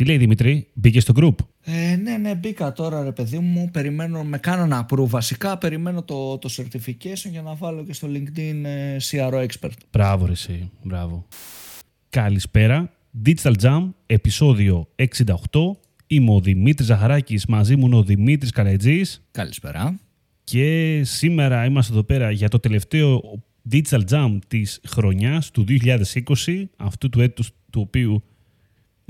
Τι λέει Δημήτρη, μπήκε στο group; Ε, ναι, ναι, μπήκα τώρα ρε παιδί μου. Περιμένω, με κάνω approve βασικά. Περιμένω το, το certification για να βάλω και στο LinkedIn ε, CRO expert. Μπράβο, ρε, εσύ. Μπράβο. Καλησπέρα. Digital Jam, επεισόδιο 68. Είμαι ο Δημήτρης Ζαχαράκης, μαζί μου είναι ο Δημήτρης Καλετζής. Καλησπέρα. Και σήμερα είμαστε εδώ πέρα για το τελευταίο Digital Jam της χρονιάς του 2020, αυτού του έτους του οποίου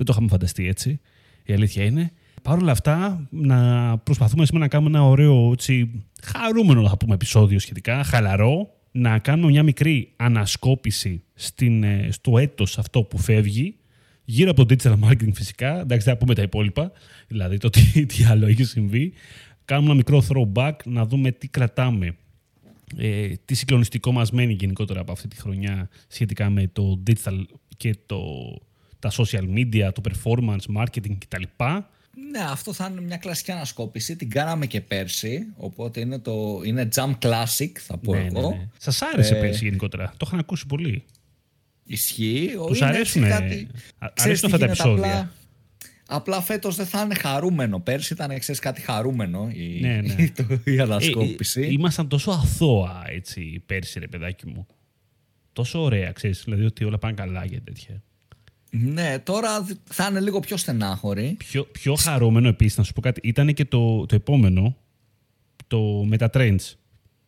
δεν το είχαμε φανταστεί έτσι, η αλήθεια είναι. Παρ' όλα αυτά, να προσπαθούμε σήμερα να κάνουμε ένα ωραίο, έτσι, χαρούμενο θα πούμε επεισόδιο σχετικά, χαλαρό, να κάνουμε μια μικρή ανασκόπηση στην, ε, στο έτος αυτό που φεύγει, γύρω από το digital marketing φυσικά, εντάξει θα πούμε τα υπόλοιπα, δηλαδή το τι, τι άλλο έχει συμβεί. Κάνουμε ένα μικρό throwback, να δούμε τι κρατάμε. Ε, τι συγκλονιστικό μας μένει γενικότερα από αυτή τη χρονιά σχετικά με το digital και το, τα social media, το performance, marketing κτλ. Ναι, αυτό θα είναι μια κλασική ανασκόπηση. Την κάναμε και πέρσι, οπότε είναι, το, είναι Jam Classic, θα πω ναι, εγώ. Ναι, ναι. Σας άρεσε ε, πέρσι γενικότερα; Το είχαν ακούσει πολύ. Ισχύει. Τους αρέσουν, κάτι... αρέσουν αυτά τα επεισόδια; Απλά, απλά φέτος δεν θα είναι χαρούμενο. Πέρσι ήταν ξέρεις, κάτι χαρούμενο η, ναι, ναι. η, η ανασκόπηση. Ε, ε, ήμασταν τόσο αθώα έτσι, πέρσι, ρε παιδάκι μου. Τόσο ωραία, ξέρεις, δηλαδή ότι όλα πάνε καλά για τέτοια. Ναι, τώρα θα είναι λίγο πιο στενάχωρη. Πιο, πιο χαρούμενο επίσης, να σου πω κάτι, ήταν και το, το επόμενο, το με τα trends.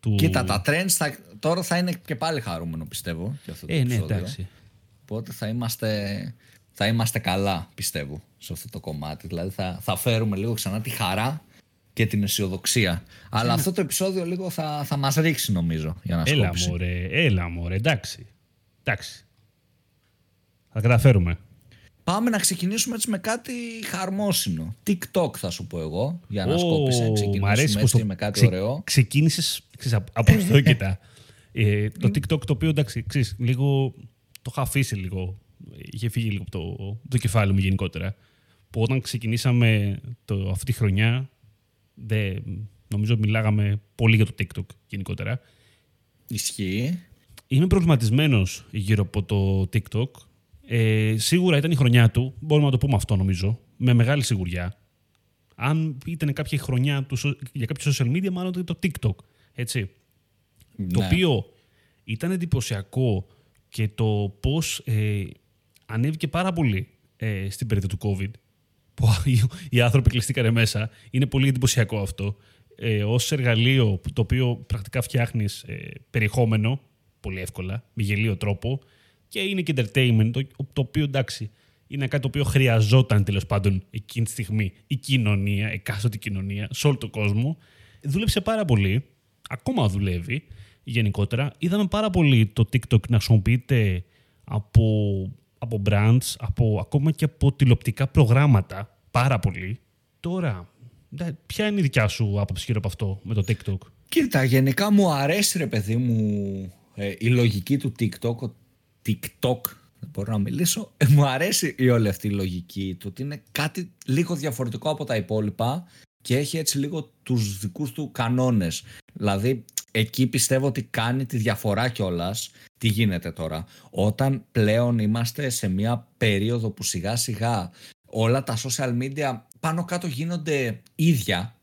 Του... Κοίτα, τα trends θα, τώρα θα είναι και πάλι χαρούμενο, πιστεύω. Για αυτό το ε, ναι, εντάξει. Οπότε θα είμαστε, θα είμαστε καλά, πιστεύω, σε αυτό το κομμάτι. Δηλαδή θα, θα φέρουμε λίγο ξανά τη χαρά και την αισιοδοξία. Αλλά αυτό το επεισόδιο λίγο θα, θα μας ρίξει, νομίζω, για να Έλα, μωρέ, έλα, μωρέ, εντάξει. Εντάξει. Θα καταφέρουμε. Πάμε να ξεκινήσουμε έτσι με κάτι χαρμόσυνο. TikTok θα σου πω εγώ, για να oh, σκόπισε. Ξεκινήσουμε έτσι το... με κάτι ξε... ωραίο. Ξεκίνησες από αυτό κοίτα. ε, το TikTok το οποίο εντάξει, ξέρεις, λίγο το είχα αφήσει λίγο. Είχε φύγει λίγο από το, το κεφάλι μου γενικότερα. Που όταν ξεκινήσαμε το, αυτή τη χρονιά, δε, νομίζω μιλάγαμε πολύ για το TikTok γενικότερα. Ισχύει. Είμαι προβληματισμένος γύρω από το TikTok ε, σίγουρα ήταν η χρονιά του, μπορούμε να το πούμε αυτό νομίζω, με μεγάλη σιγουριά. Αν ήταν κάποια χρονιά του, για κάποιο social media, μάλλον ήταν το TikTok. Έτσι. Το ναι. οποίο ήταν εντυπωσιακό και το πώς ε, ανέβηκε πάρα πολύ ε, στην περίοδο του COVID. Που οι άνθρωποι κλειστήκανε μέσα. Είναι πολύ εντυπωσιακό αυτό. Ε, ως εργαλείο το οποίο πρακτικά φτιάχνεις ε, περιεχόμενο πολύ εύκολα, με γελίο τρόπο, και είναι και entertainment, το, το οποίο εντάξει είναι κάτι το οποίο χρειαζόταν τέλος πάντων εκείνη τη στιγμή η κοινωνία, εκάστοτε κοινωνία, σε όλο τον κόσμο. Δούλεψε πάρα πολύ, ακόμα δουλεύει γενικότερα. Είδαμε πάρα πολύ το TikTok να χρησιμοποιείται από, από brands, από, ακόμα και από τηλεοπτικά προγράμματα. Πάρα πολύ. Τώρα, ποια είναι η δικιά σου άποψη γύρω από αυτό με το TikTok; Κοίτα, γενικά μου αρέσει ρε παιδί μου ε, η λογική του TikTok TikTok, δεν μπορώ να μιλήσω, ε, μου αρέσει η όλη αυτή η λογική του ότι είναι κάτι λίγο διαφορετικό από τα υπόλοιπα και έχει έτσι λίγο τους δικούς του κανόνες. Δηλαδή εκεί πιστεύω ότι κάνει τη διαφορά κιόλας. Τι γίνεται τώρα; Όταν πλέον είμαστε σε μια περίοδο που σιγά σιγά όλα τα social media πάνω κάτω γίνονται ίδια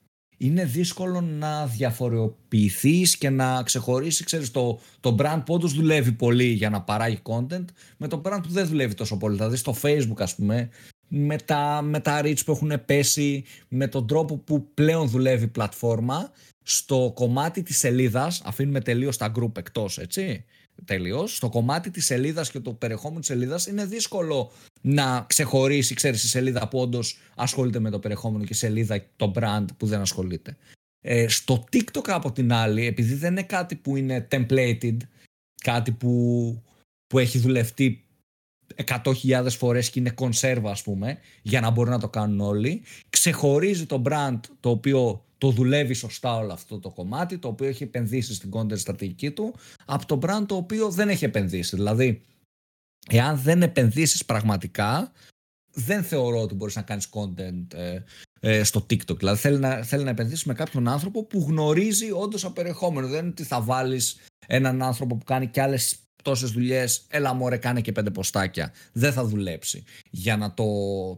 είναι δύσκολο να διαφοροποιηθείς και να ξεχωρίσεις ξέρεις, το, το brand που όντως δουλεύει πολύ για να παράγει content με το brand που δεν δουλεύει τόσο πολύ. Δηλαδή στο facebook ας πούμε με τα, με τα reach που έχουν πέσει, με τον τρόπο που πλέον δουλεύει η πλατφόρμα στο κομμάτι της σελίδας, αφήνουμε τελείως τα group εκτός έτσι, τελείως. Στο κομμάτι της σελίδας και το περιεχόμενο της σελίδας είναι δύσκολο να ξεχωρίσει, ξέρεις, η σελίδα που όντως ασχολείται με το περιεχόμενο και η σελίδα, το brand που δεν ασχολείται. Ε, στο TikTok από την άλλη, επειδή δεν είναι κάτι που είναι templated, κάτι που, που έχει δουλευτεί 100.000 φορές και είναι κονσέρβα ας πούμε για να μπορεί να το κάνουν όλοι ξεχωρίζει το brand το οποίο το δουλεύει σωστά όλο αυτό το κομμάτι, το οποίο έχει επενδύσει στην content στρατηγική του, από το brand το οποίο δεν έχει επενδύσει. Δηλαδή, εάν δεν επενδύσεις πραγματικά, δεν θεωρώ ότι μπορείς να κάνεις content ε, ε, στο TikTok. Δηλαδή θέλει να, θέλει να επενδύσεις με κάποιον άνθρωπο που γνωρίζει όντως από περιεχόμενο. Δεν είναι ότι θα βάλεις έναν άνθρωπο που κάνει και άλλες τόσες δουλειές, έλα μωρέ κάνε και πέντε ποστάκια. Δεν θα δουλέψει. Για να το,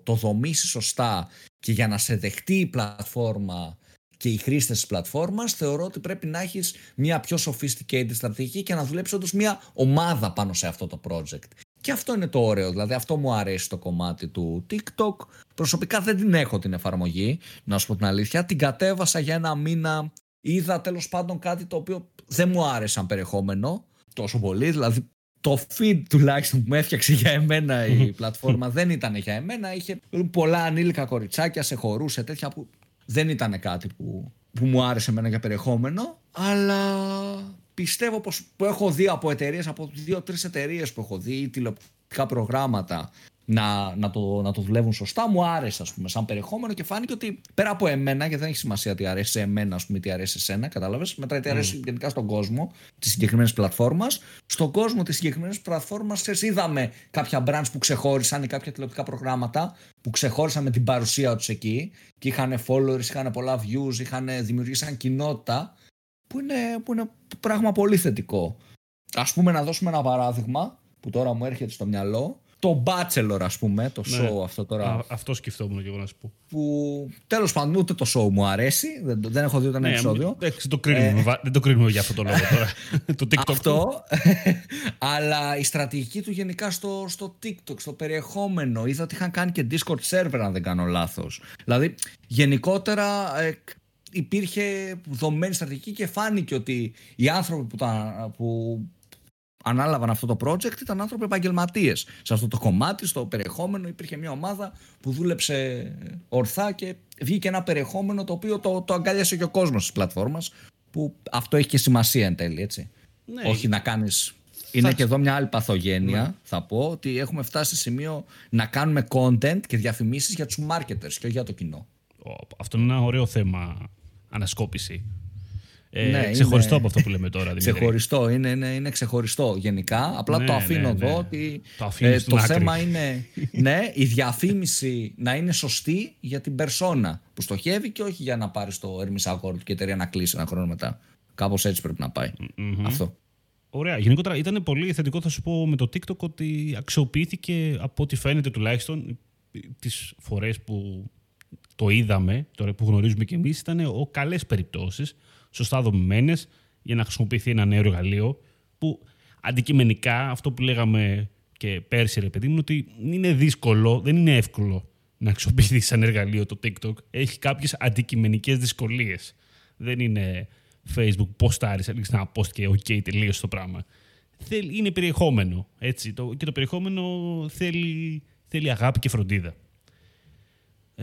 το δομήσει σωστά και για να σε δεχτεί η πλατφόρμα και οι χρήστες της πλατφόρμας, θεωρώ ότι πρέπει να έχεις μια πιο sophisticated στρατηγική και να δουλέψεις όντως μια ομάδα πάνω σε αυτό το project. Και αυτό είναι το ωραίο, δηλαδή αυτό μου αρέσει το κομμάτι του TikTok. Προσωπικά δεν την έχω την εφαρμογή, να σου πω την αλήθεια. Την κατέβασα για ένα μήνα. Είδα τέλος πάντων κάτι το οποίο δεν μου άρεσε σαν περιεχόμενο τόσο πολύ. Δηλαδή το feed τουλάχιστον που με έφτιαξε για εμένα η πλατφόρμα δεν ήταν για εμένα. Είχε πολλά ανήλικα κοριτσάκια, σε χορούσε τέτοια που δεν ήταν κάτι που, που μου άρεσε εμένα για περιεχόμενο. Αλλά πιστεύω πως που έχω δει από εταιρείες, από δύο-τρει εταιρείες που έχω δει, τηλεοπτικά προγράμματα να, να, το, να το δουλεύουν σωστά. Μου άρεσε, ας πούμε, σαν περιεχόμενο και φάνηκε ότι πέρα από εμένα, γιατί δεν έχει σημασία τι αρέσει σε εμένα, ας πούμε, τι αρέσει σε σένα, κατάλαβες. Μετράει τι αρέσει mm. γενικά στον κόσμο της συγκεκριμένης πλατφόρμας. Στον κόσμο της συγκεκριμένης πλατφόρμας, είδαμε κάποια brands που ξεχώρισαν ή κάποια τηλεοπτικά προγράμματα που ξεχώρισαν με την παρουσία τους εκεί και είχαν followers, είχαν πολλά views, είχαν δημιουργήσει κοινότητα που είναι, που είναι πράγμα πολύ θετικό. Ας πούμε να δώσουμε ένα παράδειγμα που τώρα μου έρχεται στο μυαλό το Bachelor, ας πούμε, το ναι. show αυτό τώρα. Α, αυτό σκεφτόμουν και εγώ να σου πω. Που τέλος πάντων ούτε το show μου αρέσει. Δεν, δεν έχω δει ούτε ένα ναι, επεισόδιο. Δεν το, κρίνουμε, ε... δεν το κρίνουμε για αυτό το λόγο τώρα. το TikTok. Αυτό. αλλά η στρατηγική του γενικά στο, στο TikTok, στο περιεχόμενο. Είδα ότι είχαν κάνει και Discord server, αν δεν κάνω λάθος. Δηλαδή, γενικότερα ε, υπήρχε δομμένη στρατηγική και φάνηκε ότι οι άνθρωποι που, τα, που ανάλαβαν αυτό το project ήταν άνθρωποι επαγγελματίες. Σε αυτό το κομμάτι, στο περιεχόμενο, υπήρχε μια ομάδα που δούλεψε ορθά και βγήκε ένα περιεχόμενο το οποίο το, το αγκάλιασε και ο κόσμος της πλατφόρμας. Που αυτό έχει και σημασία εν τέλει, έτσι. Ναι. Όχι να κάνει. Είναι και εδώ μια άλλη παθογένεια, ναι. θα πω, ότι έχουμε φτάσει σε σημείο να κάνουμε content και διαφημίσεις για τους marketers και όχι για το κοινό. Αυτό είναι ένα ωραίο θέμα ανασκόπηση. Ε, ναι, ξεχωριστό είναι... από αυτό που λέμε τώρα. Δημήτρη. Ξεχωριστό, είναι, είναι, είναι ξεχωριστό γενικά. Απλά ναι, το αφήνω ναι, εδώ ναι. ότι το, ε, το θέμα είναι ναι, η διαφήμιση να είναι σωστή για την περσόνα που στοχεύει και όχι για να πάρεις το Hermes Accord και η εταιρεία να κλείσει ένα χρόνο μετά. Κάπως έτσι πρέπει να πάει. Mm-hmm. Αυτό. Ωραία. Γενικότερα ήταν πολύ θετικό, θα σου πω, με το TikTok ότι αξιοποιήθηκε από ό,τι φαίνεται τουλάχιστον τις φορές που το είδαμε, τώρα που γνωρίζουμε κι εμείς, ήταν ο καλές περιπτώσεις σωστά δομημένες για να χρησιμοποιηθεί ένα νέο εργαλείο που αντικειμενικά αυτό που λέγαμε και πέρσι, ρε παιδί μου, ότι είναι δύσκολο, δεν είναι εύκολο να χρησιμοποιηθεί σαν εργαλείο το TikTok. Έχει κάποιες αντικειμενικές δυσκολίες. Δεν είναι Facebook, ποστάρει, ανοίξει ένα post και OK, τελείωσε το πράγμα. Είναι περιεχόμενο. Έτσι, το, και το περιεχόμενο θέλει, θέλει αγάπη και φροντίδα.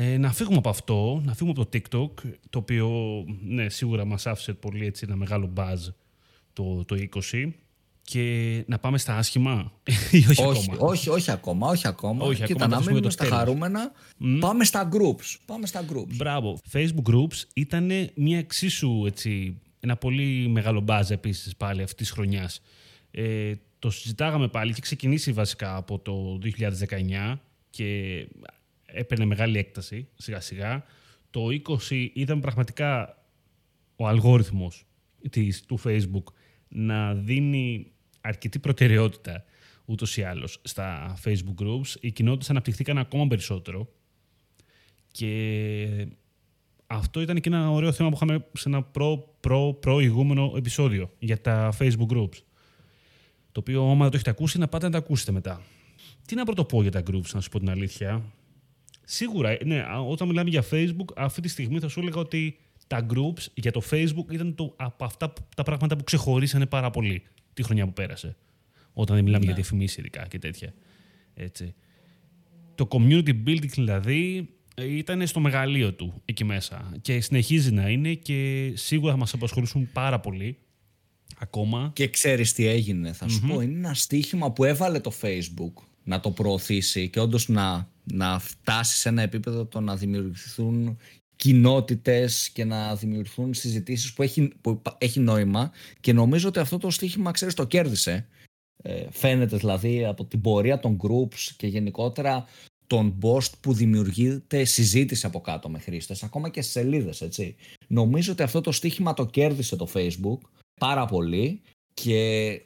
Ε, να φύγουμε από αυτό, να φύγουμε από το TikTok, το οποίο ναι, σίγουρα μας άφησε πολύ έτσι, ένα μεγάλο buzz το, το 20 και να πάμε στα άσχημα ή όχι, όχι, ακόμα; Όχι, όχι ακόμα, όχι ακόμα. Όχι, Κοίτα, ακόμα, να μείνουμε στα χαρούμενα, πάμε στα groups. Πάμε στα groups. Μπράβο. Facebook groups ήταν μια εξίσου έτσι, ένα πολύ μεγάλο buzz επίσης πάλι αυτής της χρονιάς. Ε, το συζητάγαμε πάλι και ξεκινήσει βασικά από το 2019 και έπαιρνε μεγάλη έκταση σιγά σιγά. Το 20 ήταν πραγματικά ο αλγόριθμος της, του Facebook να δίνει αρκετή προτεραιότητα ούτως ή άλλως στα Facebook groups. Οι κοινότητες αναπτυχθήκαν ακόμα περισσότερο και αυτό ήταν και ένα ωραίο θέμα που είχαμε σε ένα προ, προ, προηγούμενο επεισόδιο για τα Facebook groups. Το οποίο, άμα δεν το έχετε ακούσει, να πάτε να τα ακούσετε μετά. Τι να πρωτοπώ για τα groups, να σου πω την αλήθεια. Σίγουρα, ναι, όταν μιλάμε για Facebook, αυτή τη στιγμή θα σου έλεγα ότι τα groups για το Facebook ήταν το, από αυτά τα πράγματα που ξεχωρίσανε πάρα πολύ τη χρονιά που πέρασε. Όταν μιλάμε για ναι. διαφημίσεις ειδικά και τέτοια. Έτσι. Το community building δηλαδή ήταν στο μεγαλείο του εκεί μέσα και συνεχίζει να είναι και σίγουρα θα μας απασχολήσουν πάρα πολύ ακόμα. Και ξέρεις τι έγινε, θα σου πω, είναι ένα στοίχημα που έβαλε το Facebook να το προωθήσει και όντως να, να φτάσει σε ένα επίπεδο το να δημιουργηθούν κοινότητες και να δημιουργηθούν συζητήσεις που έχει, που έχει νόημα και νομίζω ότι αυτό το στοίχημα, ξέρεις, το κέρδισε. Ε, φαίνεται δηλαδή από την πορεία των groups και γενικότερα τον post που δημιουργείται συζήτηση από κάτω με χρήστες, ακόμα και σε σελίδες, έτσι. Νομίζω ότι αυτό το στοίχημα το κέρδισε το Facebook πάρα πολύ και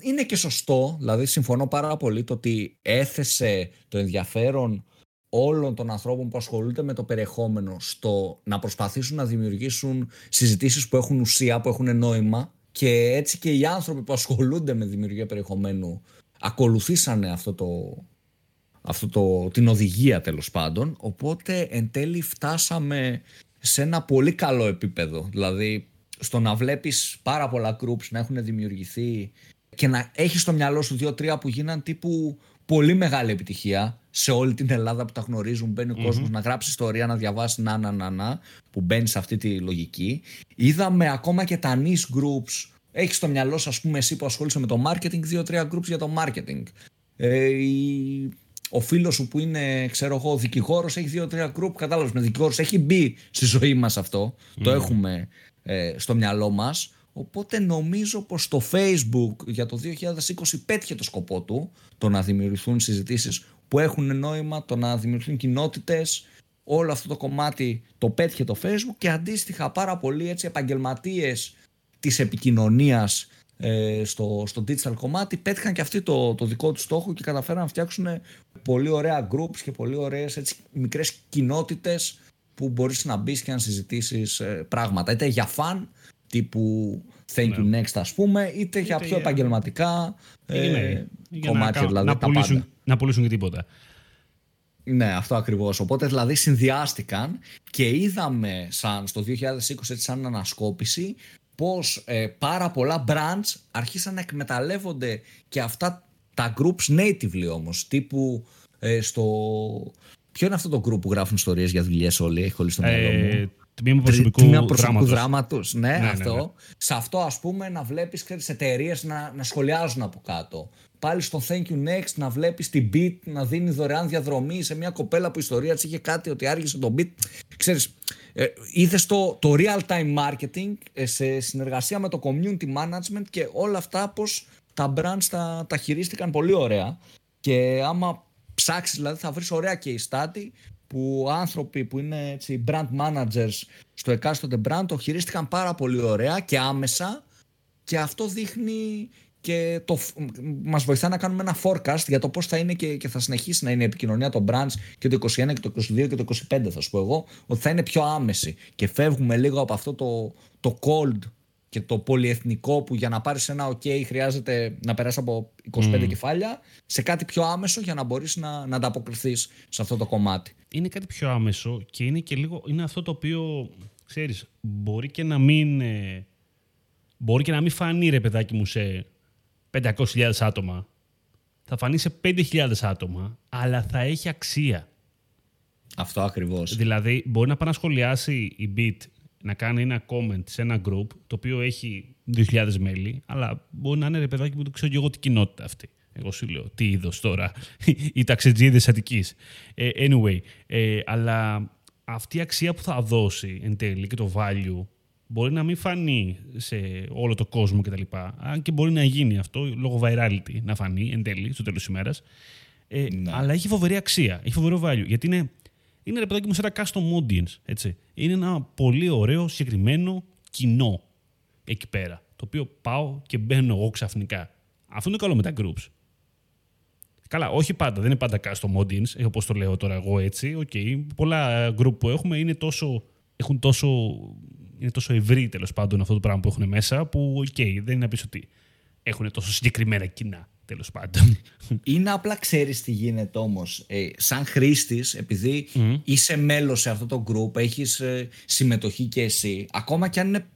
είναι και σωστό, δηλαδή συμφωνώ πάρα πολύ το ότι έθεσε το ενδιαφέρον όλων των ανθρώπων που ασχολούνται με το περιεχόμενο στο να προσπαθήσουν να δημιουργήσουν συζητήσεις που έχουν ουσία, που έχουν νόημα και έτσι και οι άνθρωποι που ασχολούνται με δημιουργία περιεχομένου ακολουθήσανε αυτό το, αυτό το, την οδηγία τέλος πάντων. Οπότε εν τέλει φτάσαμε σε ένα πολύ καλό επίπεδο. Δηλαδή στο να βλέπεις πάρα πολλά groups να έχουν δημιουργηθεί και να έχεις στο μυαλό σου δύο-τρία που γίναν τύπου πολύ μεγάλη επιτυχία σε όλη την Ελλάδα που τα γνωρίζουν. Μπαίνει ο κόσμος να γράψει ιστορία, να διαβάσει να, να, να, να, που μπαίνει σε αυτή τη λογική. Είδαμε ακόμα και τα niche groups. Έχεις στο μυαλό σου, ας πούμε, εσύ που ασχολείσαι με το marketing, δύο-τρία groups για το marketing. Ε, η... Ο φίλος σου που είναι, ξέρω εγώ, δικηγόρος, έχει δύο-τρία group. Κατάλαβες με δικηγόρο, έχει μπει στη ζωή μας αυτό. Το έχουμε ε, στο μυαλό μας. Οπότε νομίζω πως το Facebook για το 2020 πέτυχε το σκοπό του, το να δημιουργηθούν συζητήσεις που έχουν νόημα, το να δημιουργηθούν κοινότητες, όλο αυτό το κομμάτι το πέτυχε το Facebook και αντίστοιχα πάρα πολλοί έτσι επαγγελματίες της επικοινωνίας ε, στο, στο digital κομμάτι πέτυχαν και αυτοί το, το δικό τους στόχο και καταφέραν να φτιάξουν πολύ ωραία groups και πολύ ωραίες έτσι, μικρές κοινότητες που μπορείς να μπεις και να συζητήσεις ε, πράγματα. Είτε για φαν τύπου Thank you ναι. next ας πούμε είτε, για πιο επαγγελματικά ε, κομμάτια να, δηλαδή να, τα πουλήσουν, πάντα. να πουλήσουν και τίποτα. Ναι, αυτό ακριβώς. Οπότε δηλαδή συνδυάστηκαν και είδαμε σαν στο 2020 έτσι σαν ανασκόπηση πως ε, πάρα πολλά brands αρχίσαν να εκμεταλλεύονται και αυτά τα groups natively όμως τύπου ε, στο... Ποιο είναι αυτό το group που γράφουν ιστορίες για δουλειές όλοι, έχει χωρίσει το μυαλό μου; Ε, τμήμα προσωπικού, τμήμα προσωπικού δράματος. Ναι, ναι, αυτό. Ναι, ναι. Σε αυτό ας πούμε να βλέπεις εταιρείες να, να σχολιάζουν από κάτω. Πάλι στο Thank You Next να βλέπεις την Beat να δίνει δωρεάν διαδρομή σε μια κοπέλα που η ιστορία της είχε κάτι ότι άργησε το Beat. Ξέρεις, ε, είδες το, το real time marketing ε, σε συνεργασία με το community management και όλα αυτά πως τα brands τα, τα χειρίστηκαν πολύ ωραία και άμα ψάξεις δηλαδή θα βρεις ωραία case study που άνθρωποι που είναι έτσι, brand managers στο εκάστοτε brand το χειρίστηκαν πάρα πολύ ωραία και άμεσα και αυτό δείχνει και το, μας βοηθά να κάνουμε ένα forecast για το πώς θα είναι και, και θα συνεχίσει να είναι η επικοινωνία των brands και το 21 και το 22 και το 25 θα σου πω εγώ ότι θα είναι πιο άμεση και φεύγουμε λίγο από αυτό το, το cold και το πολυεθνικό που για να πάρεις ένα ok χρειάζεται να περάσεις από 25 κεφάλια σε κάτι πιο άμεσο για να μπορείς να, να ανταποκριθείς σε αυτό το κομμάτι. Είναι κάτι πιο άμεσο και είναι και λίγο, είναι αυτό το οποίο, ξέρεις, μπορεί και να μην, ε, μπορεί και να μην φανεί ρε παιδάκι μου σε 500.000 άτομα. Θα φανεί σε 5.000 άτομα, αλλά θα έχει αξία. Αυτό ακριβώς. Δηλαδή, μπορεί να πάει να σχολιάσει η Beat να κάνει ένα comment σε ένα group το οποίο έχει 2.000 μέλη, αλλά μπορεί να είναι ρε παιδάκι που το ξέρω και εγώ τι κοινότητα αυτή. Εγώ σου λέω, τι είδος τώρα, οι ταξιτζίδες Αττικής. Ε, anyway, ε, αλλά αυτή η αξία που θα δώσει εν τέλει και το value μπορεί να μην φανεί σε όλο το κόσμο κτλ. Αν και μπορεί να γίνει αυτό λόγω virality να φανεί εν τέλει στο τέλος της ημέρας. Ε, ναι. Αλλά έχει φοβερή αξία, έχει φοβερό value. Γιατί είναι είναι ρε παιδάκι μου σε ένα custom audience. Έτσι. Είναι ένα πολύ ωραίο συγκεκριμένο κοινό εκεί πέρα. Το οποίο πάω και μπαίνω εγώ ξαφνικά. Αυτό είναι καλό με τα groups. Καλά, όχι πάντα, δεν είναι πάντα custom audience, ε, όπως το λέω τώρα εγώ έτσι. Okay. Πολλά group που έχουμε είναι τόσο, έχουν τόσο, είναι τόσο ευρύ τέλος πάντων αυτό το πράγμα που έχουν μέσα, που okay, δεν είναι να πεις ότι έχουν τόσο συγκεκριμένα κοινά τέλος πάντων. Είναι απλά ξέρεις τι γίνεται όμως. Ε, σαν χρήστης, επειδή είσαι μέλος σε αυτό το group, έχεις ε, συμμετοχή και εσύ, ακόμα και αν είναι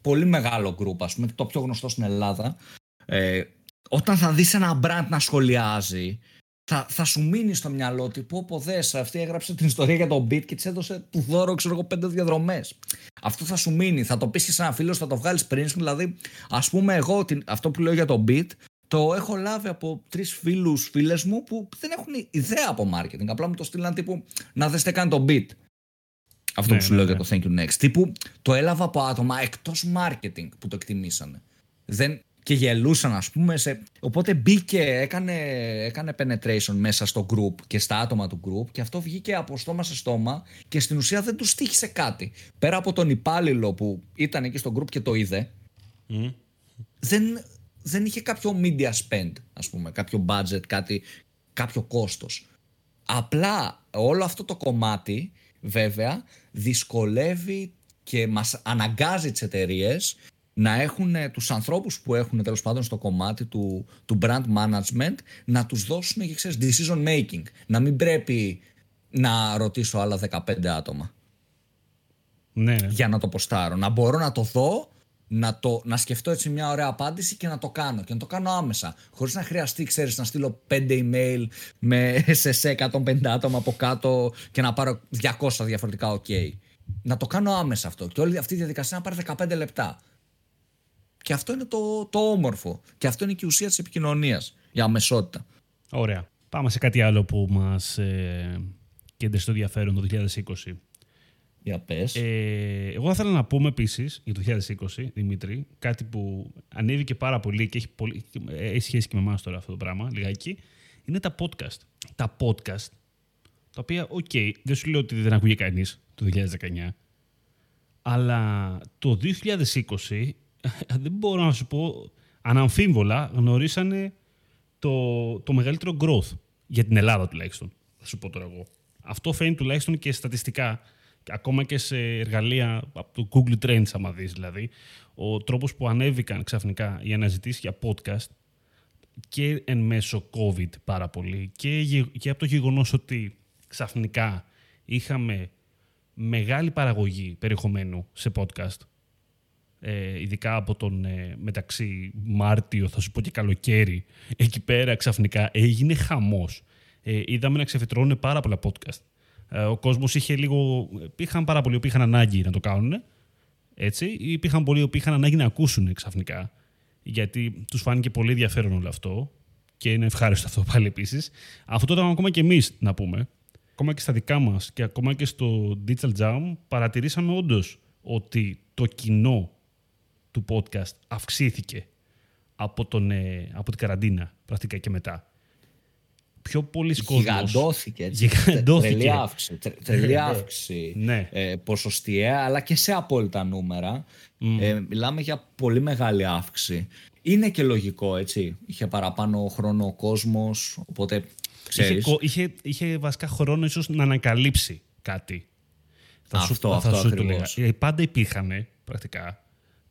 πολύ μεγάλο group, ας πούμε, το πιο γνωστό στην Ελλάδα, ε, όταν θα δεις ένα brand να σχολιάζει, θα, θα σου μείνει στο μυαλό ότι πω πω δες, αυτή έγραψε την ιστορία για τον beat και της έδωσε του δώρο, ξέρω εγώ, πέντε διαδρομές. Αυτό θα σου μείνει, θα το πεις και σε ένα φίλο, θα το βγάλεις πριν, δηλαδή, ας πούμε εγώ, αυτό που λέω για τον beat, το έχω λάβει από τρεις φίλους, φίλες μου που δεν έχουν ιδέα από marketing. Απλά μου το στείλαν τύπου να δες τι κάνει το beat. Αυτό ναι, που σου ναι, λέω ναι. για το Thank you next. Τύπου το έλαβα από άτομα εκτός marketing που το εκτιμήσανε. Δεν, και γελούσαν, ας πούμε. Σε... Οπότε μπήκε, έκανε, έκανε penetration μέσα στο group και στα άτομα του group και αυτό βγήκε από στόμα σε στόμα και στην ουσία δεν του στήχησε κάτι. Πέρα από τον υπάλληλο που ήταν εκεί στο group και το είδε, mm. δεν, δεν είχε κάποιο media spend, ας πούμε, κάποιο budget, κάτι, κάποιο κόστος. Απλά όλο αυτό το κομμάτι βέβαια δυσκολεύει και μας αναγκάζει τις εταιρείες να έχουν τους ανθρώπους που έχουν τέλος πάντων στο κομμάτι του, του brand management να τους δώσουν και ξέρεις, decision making. Να μην πρέπει να ρωτήσω άλλα 15 άτομα. Ναι, ναι. Για να το ποστάρω. Να μπορώ να το δω, να, το, να σκεφτώ έτσι μια ωραία απάντηση και να το κάνω. Και να το κάνω άμεσα. Χωρίς να χρειαστεί, ξέρεις, να στείλω 5 email με σε 150 άτομα από κάτω και να πάρω 200 διαφορετικά OK. Να το κάνω άμεσα αυτό. Και όλη αυτή η διαδικασία να πάρει 15 λεπτά. Και αυτό είναι το, το όμορφο. Και αυτό είναι και η ουσία της επικοινωνίας. Η αμεσότητα. Ωραία. Πάμε σε κάτι άλλο που μας ε, κέντρησε το ενδιαφέρον το 2020. Για πες. Ε, εγώ θα ήθελα να πούμε επίσης για το 2020, Δημήτρη, κάτι που ανέβηκε πάρα πολύ και έχει, πολύ, έχει σχέση και με εμάς τώρα αυτό το πράγμα, λιγάκι, είναι τα podcast. Τα podcast, τα οποία, okay, δεν σου λέω ότι δεν ακούγε κανείς το 2019, αλλά το 2020 δεν μπορώ να σου πω, αναμφίβολα γνωρίσανε το, το μεγαλύτερο growth για την Ελλάδα τουλάχιστον. Θα σου πω τώρα εγώ. Αυτό φαίνεται τουλάχιστον και στατιστικά, ακόμα και σε εργαλεία από το Google Trends, άμα δεις δηλαδή, ο τρόπος που ανέβηκαν ξαφνικά οι αναζητήσεις για podcast και εν μέσω COVID πάρα πολύ και, και από το γεγονός ότι ξαφνικά είχαμε μεγάλη παραγωγή περιεχομένου σε podcast ε, ειδικά από τον ε, μεταξύ Μάρτιο, θα σου πω και καλοκαίρι, εκεί πέρα ξαφνικά έγινε χαμός. Ε, είδαμε να ξεφυτρώνουν πάρα πολλά podcast. Ε, ο κόσμος είχε λίγο... Υπήρχαν πάρα πολλοί που είχαν ανάγκη να το κάνουν, έτσι, ή υπήρχαν πολλοί που είχαν ανάγκη να ακούσουν ξαφνικά, γιατί τους φάνηκε πολύ ενδιαφέρον όλο αυτό και είναι ευχάριστο αυτό πάλι επίσης. Αυτό το είδαμε ακόμα και εμείς, να πούμε. Ακόμα και στα δικά μας και ακόμα και στο Digital Jam παρατηρήσαμε όντως ότι το κοινό του podcast αυξήθηκε από, τον, ε, από την καραντίνα πρακτικά και μετά. Πιο πολλοί κόσμος... Γιγαντώθηκε έτσι. Γιγαντώθηκε. Τρελή αύξηση. Τρελή Ναι. αύξηση. Ναι. Ε, ποσοστιαία αλλά και σε απόλυτα νούμερα. Ε, μιλάμε για πολύ μεγάλη αύξηση. Είναι και λογικό έτσι. Είχε παραπάνω χρόνο ο κόσμος οπότε Είχε, ξέρεις. κο- είχε, είχε βασικά χρόνο ίσως να ανακαλύψει κάτι. Θα σου, Αυτό, θα αυτό σου το ακριβώς. λέγα. Ε, Πάντα υπήρχαν πρακτικά.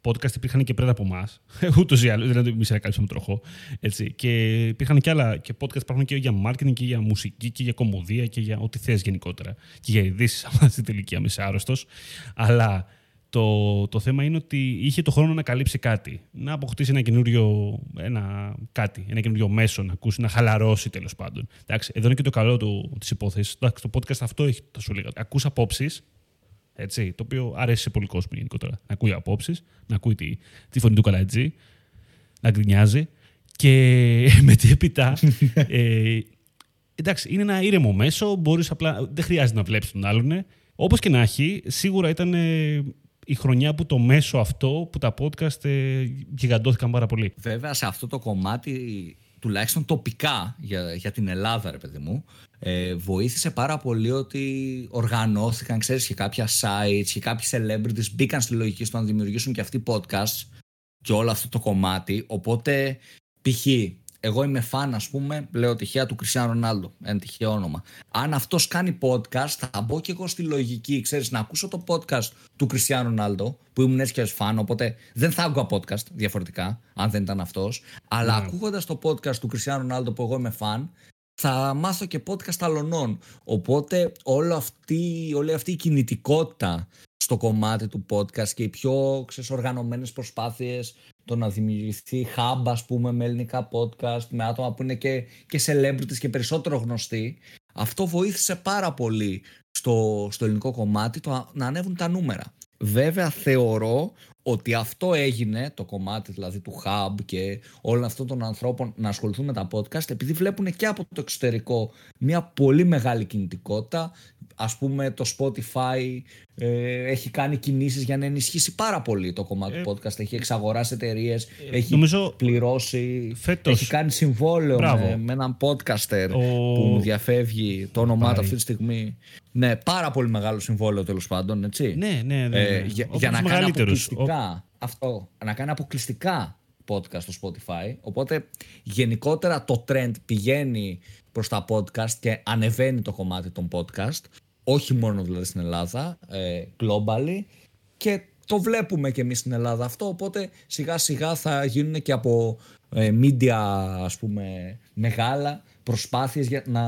Podcast υπήρχαν και πριν από εμάς. Ούτως ή άλλως. Δεν εμεί ανακαλύψαμε τροχό. Έτσι. Και υπήρχαν και άλλα. Και podcast υπάρχουν και για marketing και για μουσική και για κομμωδία και για ό,τι θες γενικότερα. Και για ειδήσεις, άμα στην τελική είμαι άρρωστος. Αλλά το, το θέμα είναι ότι είχε το χρόνο να καλύψει κάτι. Να αποκτήσει ένα καινούριο. Ένα, κάτι, ένα καινούριο μέσο να ακούσει, να χαλαρώσει τέλος πάντων. Εντάξει, εδώ είναι και το καλό της υπόθεσης. Το podcast αυτό έχει, θα σου λέγα. Ακούς απόψεις, έτσι, το οποίο αρέσει σε πολύ κόσμο γενικότερα. Να ακούει απόψεις, να ακούει τη, τη φωνή του καλατζή, να γκρινιάζει. Και μετέπειτα. ε, εντάξει, είναι ένα ήρεμο μέσο. Μπορείς απλά, δεν χρειάζεται να βλέπεις τον άλλον. Όπως και να έχει, σίγουρα ήταν ε, η χρονιά που το μέσο αυτό, που τα podcast ε, γιγαντώθηκαν πάρα πολύ. Βέβαια σε αυτό το κομμάτι τουλάχιστον τοπικά για, για την Ελλάδα ρε παιδί μου ε, βοήθησε πάρα πολύ ότι οργανώθηκαν ξέρεις και κάποια sites και κάποιοι celebrities μπήκαν στη λογική στο να δημιουργήσουν και αυτοί podcasts και όλο αυτό το κομμάτι οπότε π.χ. εγώ είμαι φαν ας πούμε λέω τυχαία του Κριστιαν Ρονάλντο ένα τυχαίο όνομα αν αυτός κάνει podcast θα μπω και εγώ στη λογική ξέρεις να ακούσω το podcast του Κριστιαν Ρονάλντο που ήμουν έτσι και ως φαν οπότε δεν θα άκουγα podcast διαφορετικά αν δεν ήταν αυτός αλλά Ναι. ακούγοντας το podcast του Κριστιαν Ρονάλντο που εγώ είμαι φαν θα μάθω και podcast αλωνών. Οπότε όλη αυτή, όλη αυτή η κινητικότητα στο κομμάτι του podcast και οι πιο ξέρεις, οργανωμένες προσπάθειες το να δημιουργηθεί hub ας πούμε με ελληνικά podcast με άτομα που είναι και, και celebrities και περισσότερο γνωστοί αυτό βοήθησε πάρα πολύ στο, στο ελληνικό κομμάτι το να- να ανέβουν τα νούμερα. Βέβαια θεωρώ ότι αυτό έγινε, το κομμάτι δηλαδή του hub και όλων αυτών των ανθρώπων να ασχοληθούν με τα podcast επειδή βλέπουν και από το εξωτερικό μια πολύ μεγάλη κινητικότητα. Ας πούμε το Spotify ε, έχει κάνει κινήσεις για να ενισχύσει πάρα πολύ το κομμάτι Ε, του podcast. Έχει εξαγοράσει εταιρείες, έχει νομίζω πληρώσει, φέτος- έχει κάνει συμβόλαιο Μπράβο. με, με έναν podcaster Ο- που μου διαφεύγει το όνομά του Πάρη. αυτή τη στιγμή. Ναι, πάρα πολύ μεγάλο συμβόλαιο τέλος πάντων, έτσι. Ναι, ναι, ναι. Ε, ναι. για, Όπως για να τους κάνει μεγαλύτερους. αποκλειστικά αυτό. Να κάνει αποκλειστικά podcast στο Spotify. Οπότε γενικότερα το trend πηγαίνει προς τα podcast και ανεβαίνει το κομμάτι των podcast. Όχι μόνο δηλαδή στην Ελλάδα, ε, globally. Και το βλέπουμε και εμείς στην Ελλάδα αυτό, οπότε σιγά σιγά θα γίνουν και από ε, media ας πούμε μεγάλα προσπάθειες για να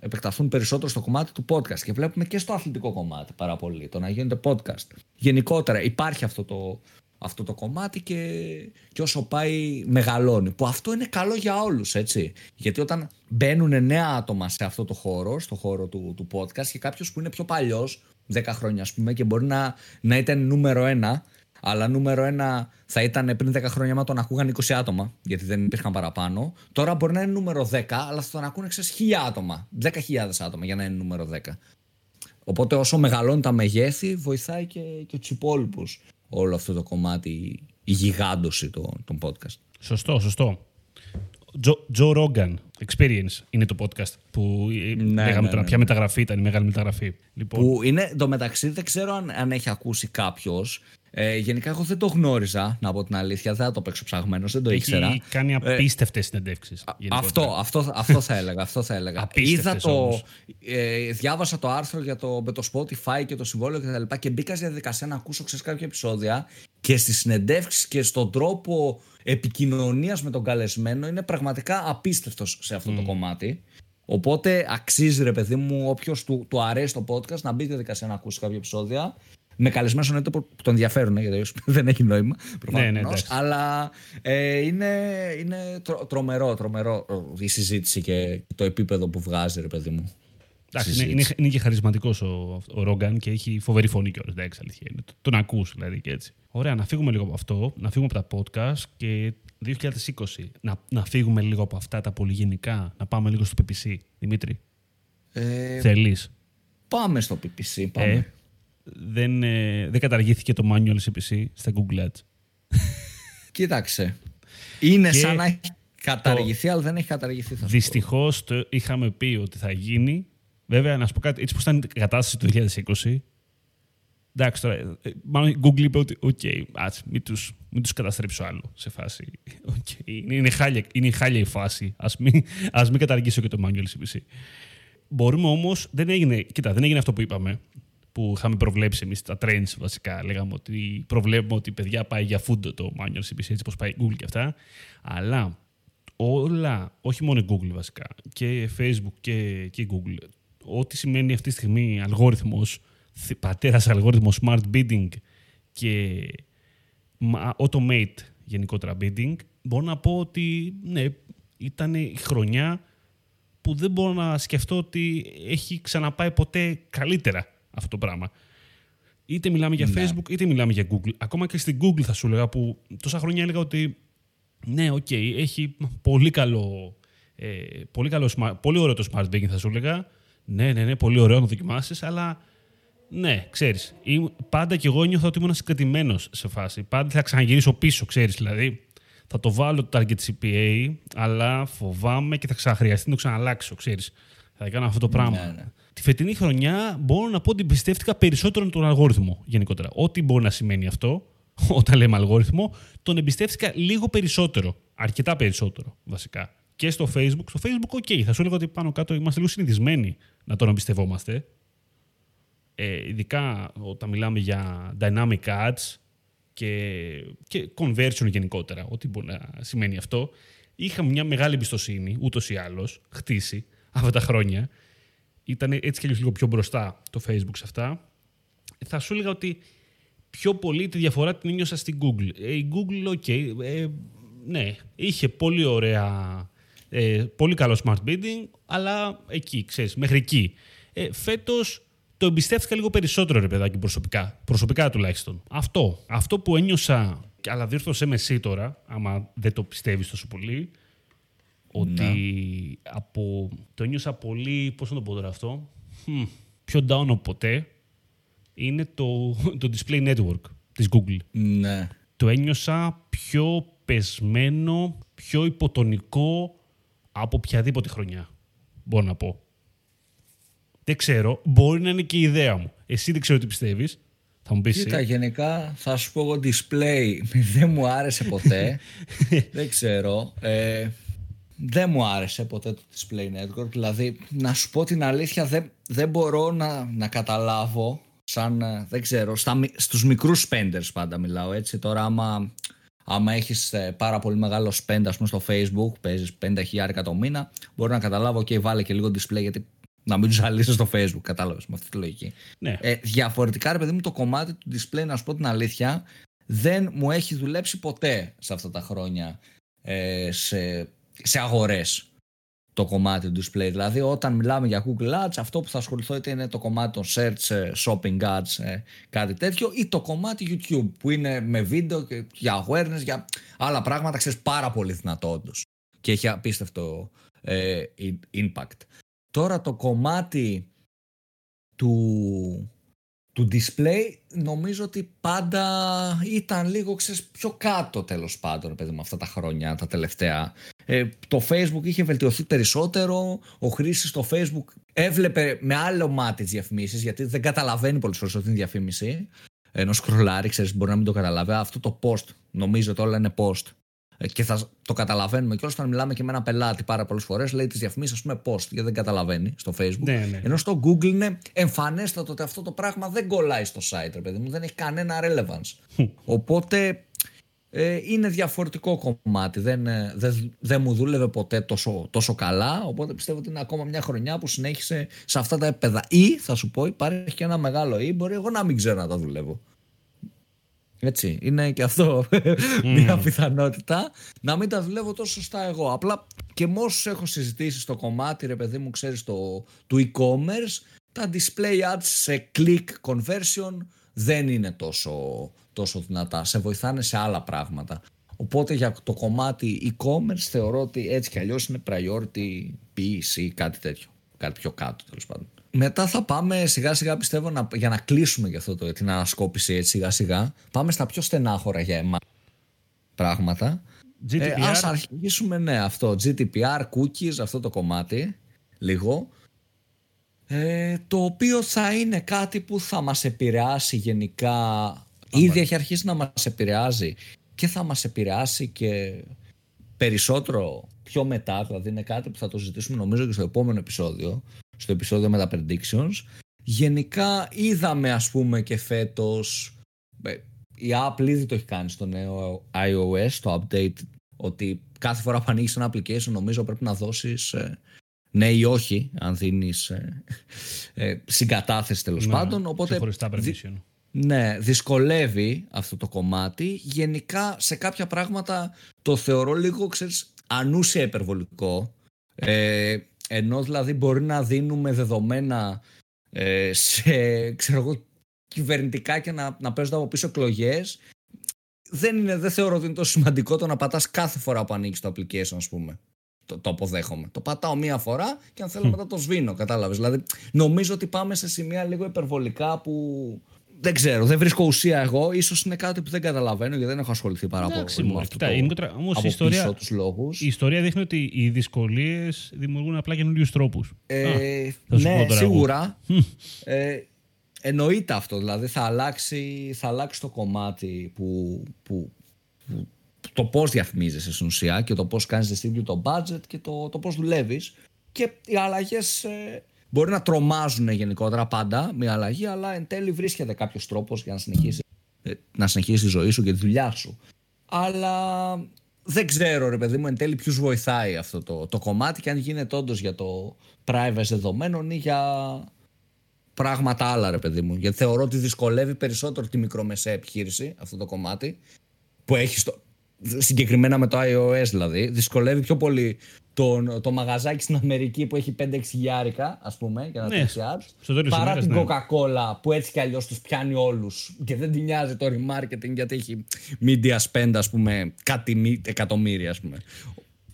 επεκταθούν περισσότερο στο κομμάτι του podcast και βλέπουμε και στο αθλητικό κομμάτι πάρα πολύ, το να γίνεται podcast. Γενικότερα υπάρχει αυτό το, αυτό το κομμάτι και, και όσο πάει μεγαλώνει. Που αυτό είναι καλό για όλους, έτσι. Γιατί όταν μπαίνουν νέα άτομα σε αυτό το χώρο, στο χώρο του, του podcast και κάποιος που είναι πιο παλιός, 10 χρόνια ας πούμε, και μπορεί να, να ήταν νούμερο ένα, αλλά νούμερο ένα θα ήταν πριν 10 χρόνια μα τον ακούγαν 20 άτομα, γιατί δεν υπήρχαν παραπάνω. Τώρα μπορεί να είναι νούμερο 10, αλλά θα τον ακούνε ξέρεις, 1000 άτομα. 10.000 άτομα για να είναι νούμερο 10. Οπότε όσο μεγαλώνουν τα μεγέθη, βοηθάει και, και τους υπόλοιπους όλο αυτό το κομμάτι, η γιγάντωση των, των podcast. Σωστό, σωστό. Joe Rogan Experience είναι το podcast που ναι, λέγαμε ναι, τώρα. Ναι, Ποια ναι. μεταγραφή ήταν η μεγάλη μεταγραφή. Λοιπόν. Που είναι, το μεταξύ δεν ξέρω αν, αν έχει ακούσει κάποιος. Ε, γενικά, εγώ δεν το γνώριζα, να πω την αλήθεια. Δεν θα το παίξω ψαγμένο, δεν το έχει ήξερα. Έχει κάνει απίστευτες ε, συνεντεύξει. Αυτό, αυτό, αυτό θα έλεγα. Αυτό θα έλεγα. Είδα το. Ε, διάβασα το άρθρο για το, με το Spotify και το συμβόλαιο κτλ. Και, και μπήκα στη διαδικασία να ακούσω ξέρεις, κάποια επεισόδια και στις συνεντεύξεις και στον τρόπο επικοινωνίας με τον καλεσμένο είναι πραγματικά απίστευτος σε αυτό το κομμάτι. Οπότε αξίζει ρε παιδί μου, όποιος του, του αρέσει το podcast να μπει στη διαδικασία να ακούσει κάποια επεισόδια με καλεσμένο εννοείται που τον ενδιαφέρουν, γιατί δεν έχει νόημα. Ναι, ναι, αλλά ε, είναι, είναι τρομερό, τρομερό η συζήτηση και το επίπεδο που βγάζει, ρε παιδί μου. Εντάξει, είναι, είναι, είναι, και χαρισματικός ο, ο Ρόγκαν και έχει φοβερή φωνή κιόλας. Εντάξει, αλήθεια είναι. Τον ακούς δηλαδή και έτσι. Ωραία, να φύγουμε λίγο από αυτό, να φύγουμε από τα podcast και 2020 να, να φύγουμε λίγο από αυτά τα πολύ γενικά, να πάμε λίγο στο PPC. Δημήτρη. Ε, Θέλεις; Πάμε στο PPC. Πάμε. Ε, δεν, ε, δεν καταργήθηκε το manual CPC στα Google Ads. Κοίταξε. Είναι σαν να έχει καταργηθεί, αλλά δεν έχει καταργηθεί. Δυστυχώς το είχαμε πει ότι θα γίνει. Βέβαια, να σου πω κάτι, έτσι που ήταν η κατάσταση του 2020. Εντάξει, τώρα, ε, μάλλον η Google είπε ότι, okay, μην τους, μην τους καταστρέψω άλλο σε φάση. Okay, είναι, είναι, χάλια, είναι χάλια η φάση. Ας μην, ας μην καταργήσω και το manual CPC. Μπορούμε όμως, δεν έγινε, κοίτα, δεν έγινε αυτό που είπαμε που είχαμε προβλέψει εμείς τα trends βασικά. Λέγαμε ότι προβλέπουμε ότι παιδιά πάει για φούντο το manual CPC, έτσι όπως πάει Google και αυτά. Αλλά όλα, όχι μόνο Google βασικά, και Facebook και, και Google, ό,τι σημαίνει αυτή τη στιγμή αλγόριθμος, πατέρας αλγόριθμος smart bidding και automated γενικότερα bidding, μπορώ να πω ότι ναι, ήταν η χρονιά που δεν μπορώ να σκεφτώ ότι έχει ξαναπάει ποτέ καλύτερα αυτό το πράγμα. Είτε μιλάμε για ναι. Facebook, είτε μιλάμε για Google. Ακόμα και στην Google θα σου έλεγα που τόσα χρόνια έλεγα ότι ναι, okay, έχει πολύ καλό, ε, πολύ, καλό πολύ ωραίο το Smart Bidding θα σου έλεγα. Ναι, ναι, ναι, πολύ ωραίο να δοκιμάσεις, αλλά ναι, ξέρεις. Πάντα κι εγώ νιώθω ότι ήμουν συγκρατημένος σε φάση. Πάντα θα ξαναγυρίσω πίσω, ξέρεις δηλαδή. Θα το βάλω το target CPA, αλλά φοβάμαι και θα ξαναχρειαστεί να το ξαναλλάξω, ξέρεις. Θα κάνω αυτό το πράγμα. Ναι, ναι τη φετινή χρονιά μπορώ να πω ότι εμπιστεύτηκα περισσότερο τον αλγόριθμο γενικότερα. Ό,τι μπορεί να σημαίνει αυτό, όταν λέμε αλγόριθμο, τον εμπιστεύτηκα λίγο περισσότερο. Αρκετά περισσότερο, βασικά. Και στο Facebook. Στο Facebook, OK, θα σου έλεγα ότι πάνω κάτω είμαστε λίγο συνηθισμένοι να τον εμπιστευόμαστε. Ε, ειδικά όταν μιλάμε για dynamic ads και, και conversion γενικότερα, ό,τι μπορεί να σημαίνει αυτό. Είχαμε μια μεγάλη εμπιστοσύνη, ούτως ή άλλως, χτίσει αυτά τα χρόνια ήταν έτσι και λίγο πιο μπροστά το Facebook σε αυτά. Θα σου έλεγα ότι πιο πολύ τη διαφορά την ένιωσα στην Google. Ε, η Google, ok, ε, ναι, είχε πολύ ωραία, ε, πολύ καλό smart bidding, αλλά εκεί, ξέρεις, μέχρι εκεί. Ε, φέτος το εμπιστεύτηκα λίγο περισσότερο, ρε παιδάκι, προσωπικά. Προσωπικά τουλάχιστον. Αυτό. Αυτό που ένιωσα, αλλά διόρθωσέ με εσύ τώρα, άμα δεν το πιστεύεις τόσο πολύ, ότι ναι. από, το ένιωσα πολύ, πώς να το πω τώρα αυτό, hm, πιο down από ποτέ, είναι το, το Display Network της Google. Ναι. Το ένιωσα πιο πεσμένο, πιο υποτονικό από οποιαδήποτε χρονιά, μπορώ να πω. Δεν ξέρω, μπορεί να είναι και η ιδέα μου. Εσύ δεν ξέρω τι πιστεύεις. Θα μου πεις Κοίτα, γενικά θα σου πω εγώ display δεν μου άρεσε ποτέ. δεν ξέρω. Ε, δεν μου άρεσε ποτέ το display network. Δηλαδή, να σου πω την αλήθεια, δεν, δεν μπορώ να, να καταλάβω σαν, ε, δεν ξέρω, στα, στους μικρούς spenders πάντα μιλάω έτσι. Τώρα άμα, άμα έχεις ε, πάρα πολύ μεγάλο spend ας πούμε στο facebook, παίζεις 50 χιλιάρικα το μήνα, μπορώ να καταλάβω και βάλε και λίγο display γιατί να μην τους ζαλίσει στο facebook, κατάλαβες με αυτή τη λογική. Ναι. Ε, διαφορετικά, ρε παιδί μου, το κομμάτι του display, να σου πω την αλήθεια, δεν μου έχει δουλέψει ποτέ σε αυτά τα χρόνια ε, σε, σε αγορές το κομμάτι του display. Δηλαδή, όταν μιλάμε για Google Ads, αυτό που θα ασχοληθώ είτε είναι το κομμάτι των search, ε, shopping ads, ε, κάτι τέτοιο, ή το κομμάτι YouTube που είναι με βίντεο και για awareness, για άλλα πράγματα, ξέρεις πάρα πολύ δυνατό όντως. Και έχει απίστευτο ε, impact. Τώρα το κομμάτι του, του display νομίζω ότι πάντα ήταν λίγο ξέρεις, πιο κάτω τέλος πάντων παιδί με αυτά τα χρόνια τα τελευταία. Ε, το facebook είχε βελτιωθεί περισσότερο, ο χρήστης στο facebook έβλεπε με άλλο μάτι τις διαφημίσεις γιατί δεν καταλαβαίνει πολλές φορές ότι είναι διαφήμιση ενώ σκρολάρει, ξέρεις, μπορεί να μην το καταλάβει. Αυτό το post, νομίζω ότι όλα είναι post. Ε, και θα το καταλαβαίνουμε και όταν μιλάμε και με ένα πελάτη πάρα πολλές φορές, λέει τις διαφημίσεις, ας πούμε, post, γιατί δεν καταλαβαίνει στο Facebook. Ναι, ναι. Ενώ στο Google είναι εμφανέστατο ότι αυτό το πράγμα δεν κολλάει στο site, ρε παιδί μου, δεν έχει κανένα relevance. Οπότε ε, είναι διαφορετικό κομμάτι. Δεν, ε, δεν, δεν μου δούλευε ποτέ τόσο, τόσο καλά. Οπότε πιστεύω ότι είναι ακόμα μια χρονιά που συνέχισε σε αυτά τα επίπεδα. Ή θα σου πω, υπάρχει και ένα μεγάλο ή μπορεί εγώ να μην ξέρω να τα δουλεύω. Έτσι, είναι και αυτό μια πιθανότητα να μην τα δουλεύω τόσο σωστά εγώ. Απλά και με όσους έχω συζητήσει στο κομμάτι, ρε παιδί μου, ξέρεις το, του e-commerce, τα display ads σε click conversion δεν είναι τόσο, τόσο δυνατά. Σε βοηθάνε σε άλλα πράγματα. Οπότε για το κομμάτι e-commerce θεωρώ ότι έτσι κι αλλιώς είναι priority B, C, κάτι τέτοιο. Κάτι πιο κάτω τέλος πάντων. Μετά θα πάμε σιγά σιγά πιστεύω να, για να κλείσουμε για αυτό το, την ανασκόπηση έτσι, σιγά σιγά. Πάμε στα πιο στενάχωρα για εμάς πράγματα. GDPR. Ε, ας αρχίσουμε ναι αυτό. GDPR, cookies, αυτό το κομμάτι λίγο. Ε, το οποίο θα είναι κάτι που θα μας επηρεάσει γενικά. Ήδη έχει αρχίσει να μας επηρεάζει και θα μας επηρεάσει και περισσότερο πιο μετά. Δηλαδή είναι κάτι που θα το ζητήσουμε νομίζω και στο επόμενο επεισόδιο στο επεισόδιο με τα predictions. Γενικά είδαμε ας πούμε και φέτος, ε, η Apple ήδη το έχει κάνει στο νέο iOS, το update, ότι κάθε φορά που ανοίγεις ένα application νομίζω πρέπει να δώσεις ε, ναι ή όχι, αν δίνεις ε, ε, συγκατάθεση τέλος ναι, πάντων. Οπότε, δι, ναι, δυσκολεύει αυτό το κομμάτι. Γενικά σε κάποια πράγματα το θεωρώ λίγο, ξέρεις, ανούσια υπερβολικό. Ε, ενώ δηλαδή μπορεί να δίνουμε δεδομένα ε, σε ξέρω εγώ, κυβερνητικά και να, να παίζονται από πίσω εκλογές. Δεν, είναι, δεν θεωρώ ότι είναι τόσο σημαντικό το να πατάς κάθε φορά που ανοίξει το application, ας πούμε. Το, το αποδέχομαι. Το πατάω μία φορά και αν θέλω μετά το σβήνω, κατάλαβες. Δηλαδή, νομίζω ότι πάμε σε σημεία λίγο υπερβολικά που δεν ξέρω, δεν βρίσκω ουσία εγώ. σω είναι κάτι που δεν καταλαβαίνω γιατί δεν έχω ασχοληθεί πάρα πολύ με αυτό. το, όμως η ιστορία, τους λόγους. η ιστορία δείχνει ότι οι δυσκολίες δημιουργούν απλά καινούριους τρόπους. Ε, ναι, σίγουρα. ε, εννοείται αυτό. Δηλαδή θα αλλάξει, θα αλλάξει το κομμάτι που, που, που το πώς διαφημίζεσαι στην ουσία και το πώς κάνεις distribute το budget και το, το πώς δουλεύεις. Και οι αλλαγές ε, Μπορεί να τρομάζουν γενικότερα πάντα μια αλλαγή, αλλά εν τέλει βρίσκεται κάποιος τρόπος για να συνεχίσει, ε, να συνεχίσει τη ζωή σου και τη δουλειά σου. Αλλά δεν ξέρω, ρε παιδί μου, εν τέλει ποιους βοηθάει αυτό το, το κομμάτι και αν γίνεται όντως για το privacy δεδομένων ή για πράγματα άλλα, ρε παιδί μου. Γιατί θεωρώ ότι δυσκολεύει περισσότερο τη μικρομεσαία επιχείρηση αυτό το κομμάτι που έχει στο, συγκεκριμένα με το iOS δηλαδή, δυσκολεύει πιο πολύ το, το μαγαζάκι στην Αμερική που έχει 5-6 χιλιάρικα, ας πούμε, για να ναι, ads, παρά την ναι. Coca-Cola που έτσι κι αλλιώς τους πιάνει όλους και δεν την νοιάζει το remarketing γιατί έχει media spend, ας πούμε, κάτι εκατομμύρια, ας πούμε.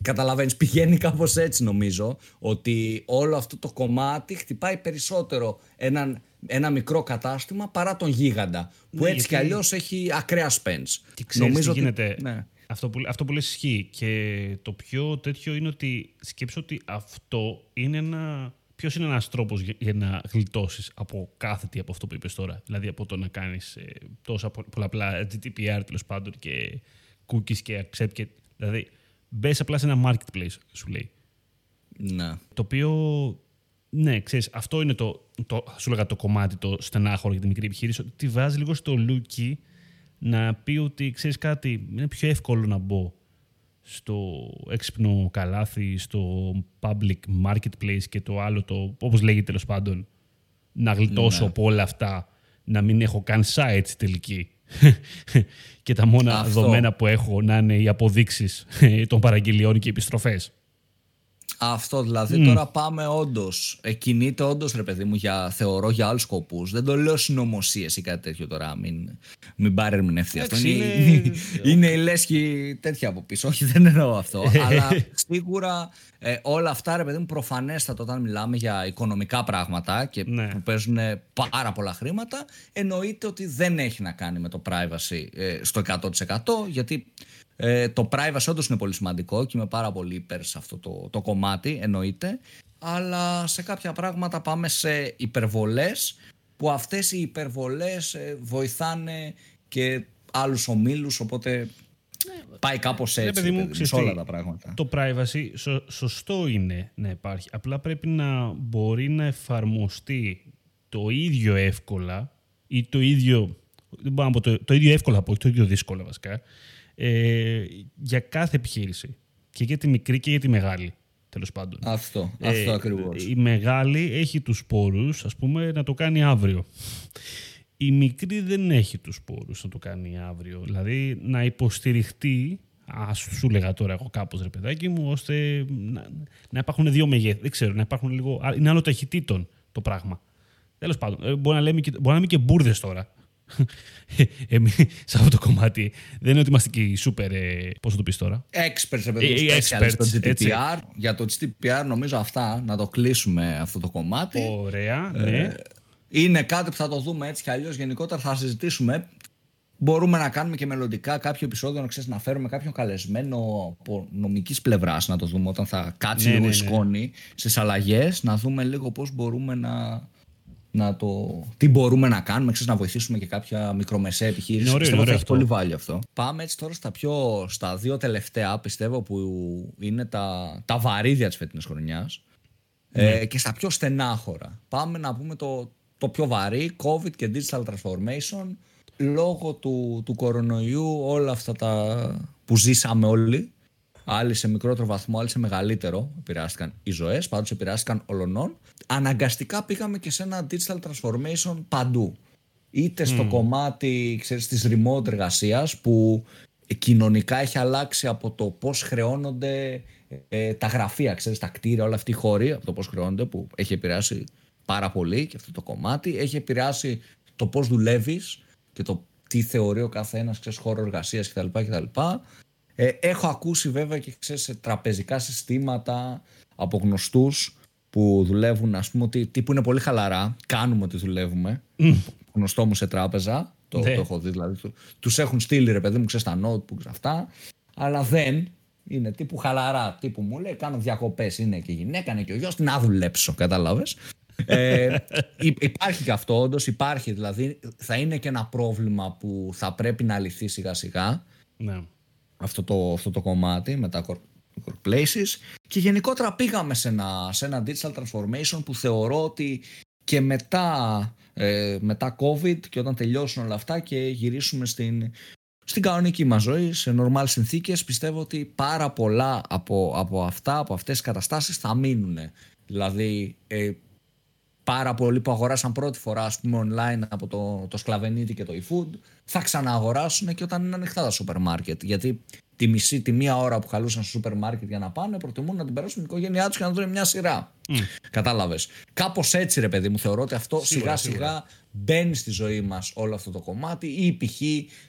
Καταλαβαίνεις, πηγαίνει κάπως έτσι νομίζω ότι όλο αυτό το κομμάτι χτυπάει περισσότερο έναν, ένα μικρό κατάστημα παρά τον γίγαντα που ναι, έτσι γιατί... κι αλλιώς έχει ακραία spends. Και νομίζω τι γίνεται; Ότι... Ναι. Αυτό που, αυτό που λες ισχύει. Και το πιο τέτοιο είναι ότι σκέψω ότι αυτό είναι ένα ποιος είναι ένας τρόπος για, να γλιτώσεις από κάθε τι από αυτό που είπες τώρα; Δηλαδή από το να κάνεις ε, τόσα πολλαπλά GDPR τέλος πάντων και cookies και accept. Και, δηλαδή μπες απλά σε ένα marketplace, σου λέει. Ναι. Το οποίο, ναι, ξέρεις, αυτό είναι το, το, σου λέγα το κομμάτι το στενάχωρο για τη μικρή επιχείρηση, ότι τη βάζει λίγο στο λούκι να πει ότι, ξέρεις κάτι, είναι πιο εύκολο να μπω στο έξυπνο καλάθι, στο public marketplace και το άλλο, το, όπως λέγεται τέλος πάντων, να γλιτώσω ναι. από όλα αυτά, να μην έχω καν sites τελική. και τα μόνα Αυτό. δεδομένα που έχω να είναι οι αποδείξεις των παραγγελιών και επιστροφές. Αυτό δηλαδή. Τώρα πάμε όντως. Ε, κινείται όντως ρε παιδί μου, για, θεωρώ για άλλους σκοπούς. Δεν το λέω συνωμοσίες ή κάτι τέτοιο τώρα. Μην, μην πάρει ερμηνευτεί αυτό. Είναι, είναι, είναι η λέσχη τέτοια από πίσω. Όχι, δεν εννοώ αυτό. αλλά σίγουρα ε, όλα αυτά ρε παιδί μου προφανέστατα όταν μιλάμε για οικονομικά πράγματα και ναι. που παίζουν πάρα πολλά χρήματα, εννοείται ότι δεν έχει να κάνει με το privacy ε, στο 100% γιατί ε, το privacy όντως είναι πολύ σημαντικό και είμαι πάρα πολύ υπέρ σε αυτό το, το κομμάτι, εννοείται. Αλλά σε κάποια πράγματα πάμε σε υπερβολές που αυτές οι υπερβολές ε, βοηθάνε και άλλους ομίλους, οπότε ναι, πάει κάπως έτσι μου, σε όλα τα πράγματα. Το privacy σωστό είναι να υπάρχει. Απλά πρέπει να μπορεί να εφαρμοστεί το ίδιο εύκολα ή το ίδιο, δεν μπορώ να πω το, το ίδιο εύκολα από το ίδιο δύσκολα βασικά, ε, για κάθε επιχείρηση. Και για τη μικρή και για τη μεγάλη. Τέλος πάντων. Αυτό, ε, αυτό ακριβώς. Η μεγάλη έχει τους πόρους, ας πούμε, να το κάνει αύριο. Η μικρή δεν έχει τους πόρους να το κάνει αύριο. Δηλαδή, να υποστηριχτεί, ας σου λέγα τώρα εγώ κάπως ρε παιδάκι μου, ώστε να, να υπάρχουν δύο μεγέθη. Δεν ξέρω, να υπάρχουν λίγο... Είναι άλλο ταχυτήτων το πράγμα. Τέλος πάντων, ε, μπορεί να, λέμε μπορεί να είμαι και μπουρδες τώρα. Εμείς σε αυτό το κομμάτι δεν είναι ότι είμαστε και οι super. Ε, Πώς θα το πεις τώρα; Experts, επειδή ε, experts, στο GDPR. Για το GDPR, νομίζω αυτά να το κλείσουμε αυτό το κομμάτι. Ωραία, ε, ναι. είναι κάτι που θα το δούμε έτσι κι αλλιώς. Γενικότερα θα συζητήσουμε. Μπορούμε να κάνουμε και μελλοντικά κάποιο επεισόδιο να, ξέρεις, να φέρουμε κάποιον καλεσμένο από νομικής πλευράς να το δούμε όταν θα κάτσει ναι, λίγο ναι, η ναι. σκόνη στις αλλαγές, να δούμε λίγο πώς μπορούμε να να το, τι μπορούμε να κάνουμε, ξέρεις, να βοηθήσουμε και κάποια μικρομεσαία επιχείρηση. Είναι ωραίο, είναι έχει πολύ βάλει αυτό. Πάμε έτσι τώρα στα, πιο, στα δύο τελευταία, πιστεύω, που είναι τα, τα βαρύδια της φετινής χρονιάς ναι. ε, και στα πιο στενάχωρα. Πάμε να πούμε το, το πιο βαρύ, COVID και digital transformation, λόγω του, του κορονοϊού όλα αυτά τα που ζήσαμε όλοι, άλλοι σε μικρότερο βαθμό, άλλοι σε μεγαλύτερο, επηρεάστηκαν οι ζωές, πάντως επηρεάστηκαν ολονών αναγκαστικά πήγαμε και σε ένα digital transformation παντού. Είτε στο κομμάτι ξέρεις, της remote εργασίας που κοινωνικά έχει αλλάξει από το πώς χρεώνονται ε, τα γραφεία, ξέρεις, τα κτίρια, όλα αυτή η χώρη, από το πώς χρεώνονται που έχει επηρεάσει πάρα πολύ και αυτό το κομμάτι. Έχει επηρεάσει το πώς δουλεύεις και το τι θεωρεί ο καθένας, ξέρεις, χώρο εργασίας κτλ. κτλ. Ε, έχω ακούσει βέβαια και ξέρεις, τραπεζικά συστήματα από γνωστούς που δουλεύουν, ας πούμε, ότι τύπου είναι πολύ χαλαρά. Κάνουμε ότι δουλεύουμε. Mm. Γνωστό μου σε τράπεζα. Το, ναι. το έχω δει δηλαδή. Τους έχουν στείλει ρε παιδί μου, ξέρεις τα notebooks αυτά. Αλλά δεν είναι τύπου χαλαρά. Τύπου μου λέει: Κάνω διακοπές. Είναι και η γυναίκα, είναι και ο γιος. Να δουλέψω, κατάλαβες. ε, υπάρχει και αυτό, όντως υπάρχει. Δηλαδή, θα είναι και ένα πρόβλημα που θα πρέπει να λυθεί σιγά σιγά. Ναι. Αυτό, το, αυτό το κομμάτι με τα workplaces και γενικότερα πήγαμε σε ένα, σε ένα digital transformation που θεωρώ ότι και μετά, ε, μετά COVID και όταν τελειώσουν όλα αυτά και γυρίσουμε στην, στην κανονική μας ζωή, σε normal συνθήκες, πιστεύω ότι πάρα πολλά από, από αυτά, από αυτές τις καταστάσεις θα μείνουν. Δηλαδή, ε, πάρα πολλοί που αγοράσαν πρώτη φορά ας πούμε online από το, το σκλαβενίτι και το e-food θα ξανααγοράσουν και όταν είναι ανοιχτά τα σούπερ μάρκετ γιατί τη μισή, τη μία ώρα που χαλούσαν στο σούπερ μάρκετ για να πάνε, προτιμούν να την περάσουν την οικογένειά τους και να δουν μια σειρά. Mm. Κατάλαβες. Κάπως έτσι, ρε παιδί μου, θεωρώ ότι αυτό σιγά σιγά μπαίνει στη ζωή μας όλο αυτό το κομμάτι ή π.χ.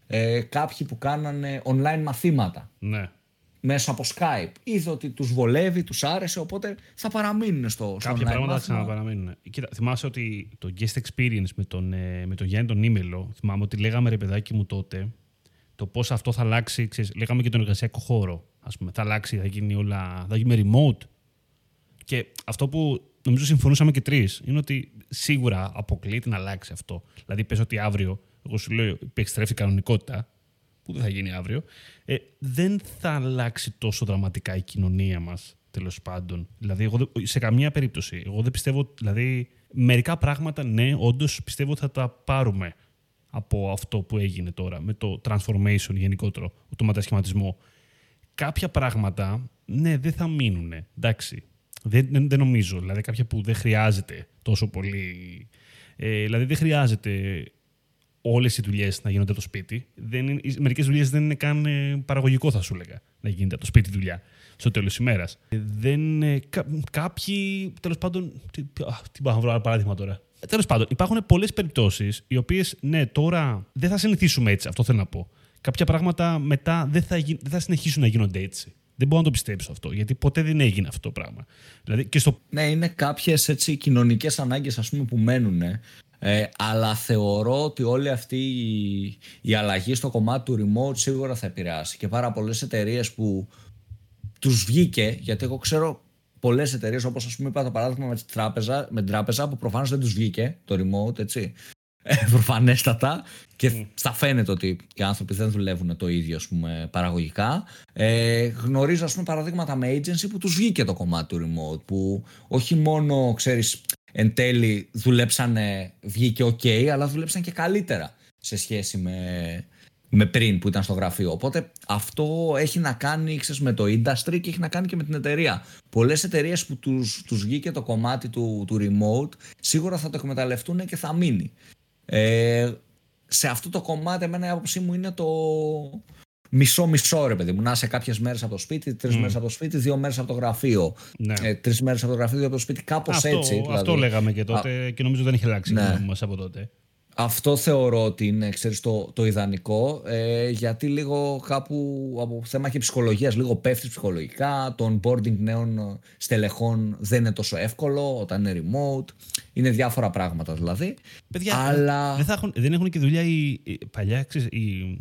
Ε, κάποιοι που κάνανε online μαθήματα. Ναι. Μέσα από Skype. Είδε ότι τους βολεύει, τους άρεσε, οπότε θα παραμείνουν στο, στο Κάποια πράγματα θα ξαναπαραμείνουν. Κοίτα, θυμάσαι ότι το guest experience με τον, ε, με τον Γιάννη τον Ήμελο, θυμάμαι ότι λέγαμε ρε παιδάκι μου τότε, το πώς αυτό θα αλλάξει, ξέρεις, λέγαμε και τον εργασιακό χώρο. Ας πούμε, θα αλλάξει, θα γίνει όλα, θα γίνει με remote. Και αυτό που νομίζω συμφωνούσαμε και τρεις, είναι ότι σίγουρα αποκλείεται να αλλάξει αυτό. Δηλαδή, πες ότι αύριο, εγώ σου λέω, επιστρέφει κανονικότητα, που δεν θα γίνει αύριο, ε, δεν θα αλλάξει τόσο δραματικά η κοινωνία μας, τέλος πάντων. Δηλαδή, εγώ, σε καμία περίπτωση. Εγώ δεν πιστεύω, δηλαδή, μερικά πράγματα, ναι, όντως πιστεύω ότι θα τα πάρουμε από αυτό που έγινε τώρα, με το transformation γενικότερο, το μετασχηματισμό. Κάποια πράγματα, ναι, δεν θα μείνουν. Εντάξει. Δεν, δεν, δεν, νομίζω. Δηλαδή, κάποια που δεν χρειάζεται τόσο πολύ. Ε, δηλαδή, δεν χρειάζεται όλες οι δουλειές να γίνονται από το σπίτι. Μερικές δουλειές δεν είναι καν ε, παραγωγικό, θα σου έλεγα, να γίνεται από το σπίτι δουλειά στο τέλος τη ημέρας. Ε, δεν. Ε, κά, κάποιοι, τέλος πάντων. Τι, τι πάω να βρω ένα παράδειγμα τώρα. Ε, τέλος πάντων, υπάρχουν πολλές περιπτώσεις οι οποίες, ναι, τώρα δεν θα συνηθίσουμε έτσι. Αυτό θέλω να πω. Κάποια πράγματα μετά δεν θα, δεν θα συνεχίσουν να γίνονται έτσι. Δεν μπορώ να το πιστέψω αυτό, γιατί ποτέ δεν έγινε αυτό το πράγμα. Δηλαδή και στο... Ναι, είναι κάποιες κοινωνικές ανάγκες που μένουν. Ε, αλλά θεωρώ ότι όλη αυτή η, η αλλαγή στο κομμάτι του remote σίγουρα θα επηρεάσει και πάρα πολλές εταιρείες που τους βγήκε, γιατί εγώ ξέρω πολλές εταιρείες, όπως ας πούμε είπα το παράδειγμα με, τράπεζα, με την τράπεζα που προφανώς δεν τους βγήκε το remote, έτσι, ε, προφανέστατα και mm. θα φαίνεται ότι οι άνθρωποι δεν δουλεύουν το ίδιο ας πούμε, παραγωγικά. Ε, γνωρίζω ας πούμε, παραδείγματα με agency που τους βγήκε το κομμάτι του remote που όχι μόνο ξέρεις εν τέλει δουλέψανε, βγήκε ok, αλλά δουλέψαν και καλύτερα σε σχέση με, με πριν που ήταν στο γραφείο. Οπότε αυτό έχει να κάνει ξέρεις, με το industry και έχει να κάνει και με την εταιρεία. Πολλές εταιρείες που τους, τους βγήκε το κομμάτι του, του remote σίγουρα θα το εκμεταλλευτούν και θα μείνει. Ε, σε αυτό το κομμάτι εμένα η άποψή μου είναι το, μισό-μισό ρε παιδί μου. Να είσαι κάποιες μέρες από το σπίτι, τρεις mm. μέρες από το σπίτι, δύο μέρες από το γραφείο. Ναι. Ε, τρεις μέρες από το γραφείο, δύο από το σπίτι, κάπως έτσι. Δηλαδή. Αυτό λέγαμε και τότε Α, και νομίζω δεν έχει αλλάξει ναι. μας από τότε. Αυτό θεωρώ ότι είναι ξέρεις, το, το ιδανικό ε, γιατί λίγο κάπου από θέμα και ψυχολογίας λίγο πέφτεις ψυχολογικά το onboarding νέων στελεχών δεν είναι τόσο εύκολο όταν είναι remote είναι διάφορα πράγματα δηλαδή Παιδιά, αλλά... δεν, θα έχουν, δεν έχουν και δουλειά οι, οι παλιά ξέρεις, οι,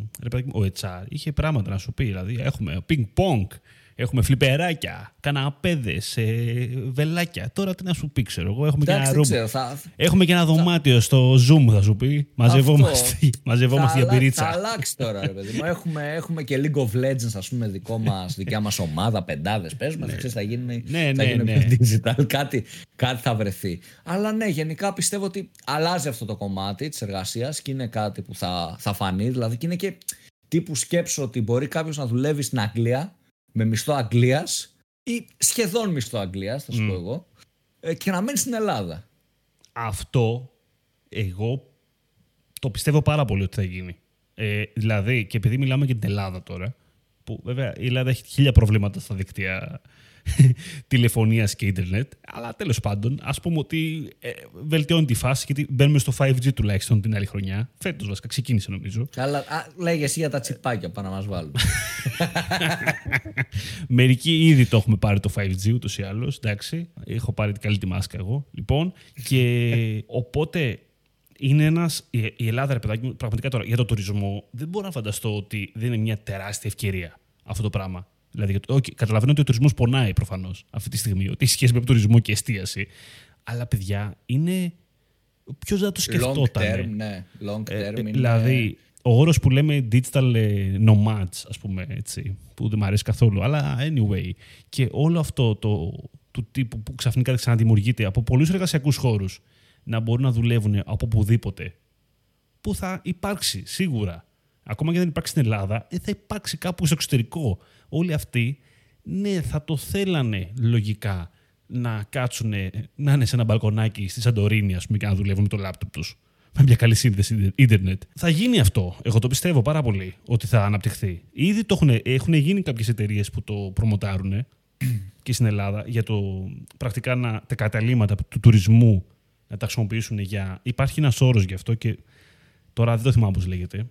ο HR είχε πράγματα να σου πει δηλαδή έχουμε ping pong Έχουμε φλιπεράκια, καναπέδε, ε, βελάκια. Τώρα τι να σου πει, ξέρω εγώ. Έχουμε, Εντάξει, και, ένα θα... έχουμε και ένα δωμάτιο στο Zoom, θα σου πει. Μαζευόμαστε, μαζευόμαστε για πυρίτσα. Θα αλλάξει τώρα, ρε παιδί μου. έχουμε, έχουμε και League of Legends, ας πούμε, δικό μας, δικιά μας ομάδα, πεντάδες. Πες μας, ναι. θα γίνει, ναι, θα ναι, γίνει ναι. digital. Κάτι, κάτι θα βρεθεί. Αλλά ναι, γενικά πιστεύω ότι αλλάζει αυτό το κομμάτι της εργασίας και είναι κάτι που θα, θα φανεί. Δηλαδή και είναι και τύπου σκέψω ότι μπορεί κάποιος να δουλεύει στην Αγγλία με μισθό Αγγλίας ή σχεδόν μισθό Αγγλίας, θα σου πω εγώ, ε, και να μένει στην Ελλάδα. Αυτό εγώ το πιστεύω πάρα πολύ ότι θα γίνει. Ε, δηλαδή, και επειδή μιλάμε για την Ελλάδα τώρα, που βέβαια η Ελλάδα έχει χίλια προβλήματα στα δίκτυα τηλεφωνίας και ίντερνετ. Αλλά τέλος πάντων, ας πούμε ότι ε, βελτιώνει τη φάση γιατί μπαίνουμε στο 5G τουλάχιστον την άλλη χρονιά. Φέτος βασικά ξεκίνησε νομίζω. Καλά, λέγε εσύ για τα τσιπάκια πάνω να μας βάλουν. Μερικοί ήδη το έχουμε πάρει το 5G ούτως ή άλλως. Εντάξει, έχω πάρει την καλή τη μάσκα εγώ. Λοιπόν, και οπότε είναι ένας. Η Ελλάδα, ρε παιδάκι πραγματικά τώρα για το τουρισμό δεν μπορώ να φανταστώ ότι δεν είναι μια τεράστια ευκαιρία αυτό το πράγμα. Δηλαδή, okay, καταλαβαίνω ότι ο τουρισμός πονάει προφανώς αυτή τη στιγμή, ότι έχει σχέση με τουρισμό και εστίαση. Αλλά παιδιά, είναι. Ποιος δεν το σκεφτόταν. Long term, ναι. Long ε, term. Ε, Δηλαδή, ο όρος που λέμε digital ε, nomads, ας πούμε έτσι, που δεν μου αρέσει καθόλου. Αλλά anyway. Και όλο αυτό το, του τύπου που ξαφνικά ξαναδημιουργείται από πολλούς εργασιακούς χώρους να μπορούν να δουλεύουν από οπουδήποτε. Που θα υπάρξει σίγουρα. Ακόμα και δεν υπάρξει στην Ελλάδα, θα υπάρξει κάπου στο εξωτερικό όλοι αυτοί, ναι, θα το θέλανε λογικά να κάτσουν, να είναι σε ένα μπαλκονάκι στη Σαντορίνη, ας πούμε, και να δουλεύουν με το λάπτοπ τους. Με μια καλή σύνδεση ίντερνετ. Θα γίνει αυτό. Εγώ το πιστεύω πάρα πολύ ότι θα αναπτυχθεί. Ήδη το έχουν, έχουν γίνει κάποιες εταιρείες που το προμοτάρουν και στην Ελλάδα για το πρακτικά να, τα καταλήμματα του τουρισμού να τα χρησιμοποιήσουν για. Υπάρχει ένας όρος γι' αυτό και τώρα δεν το θυμάμαι πώς λέγεται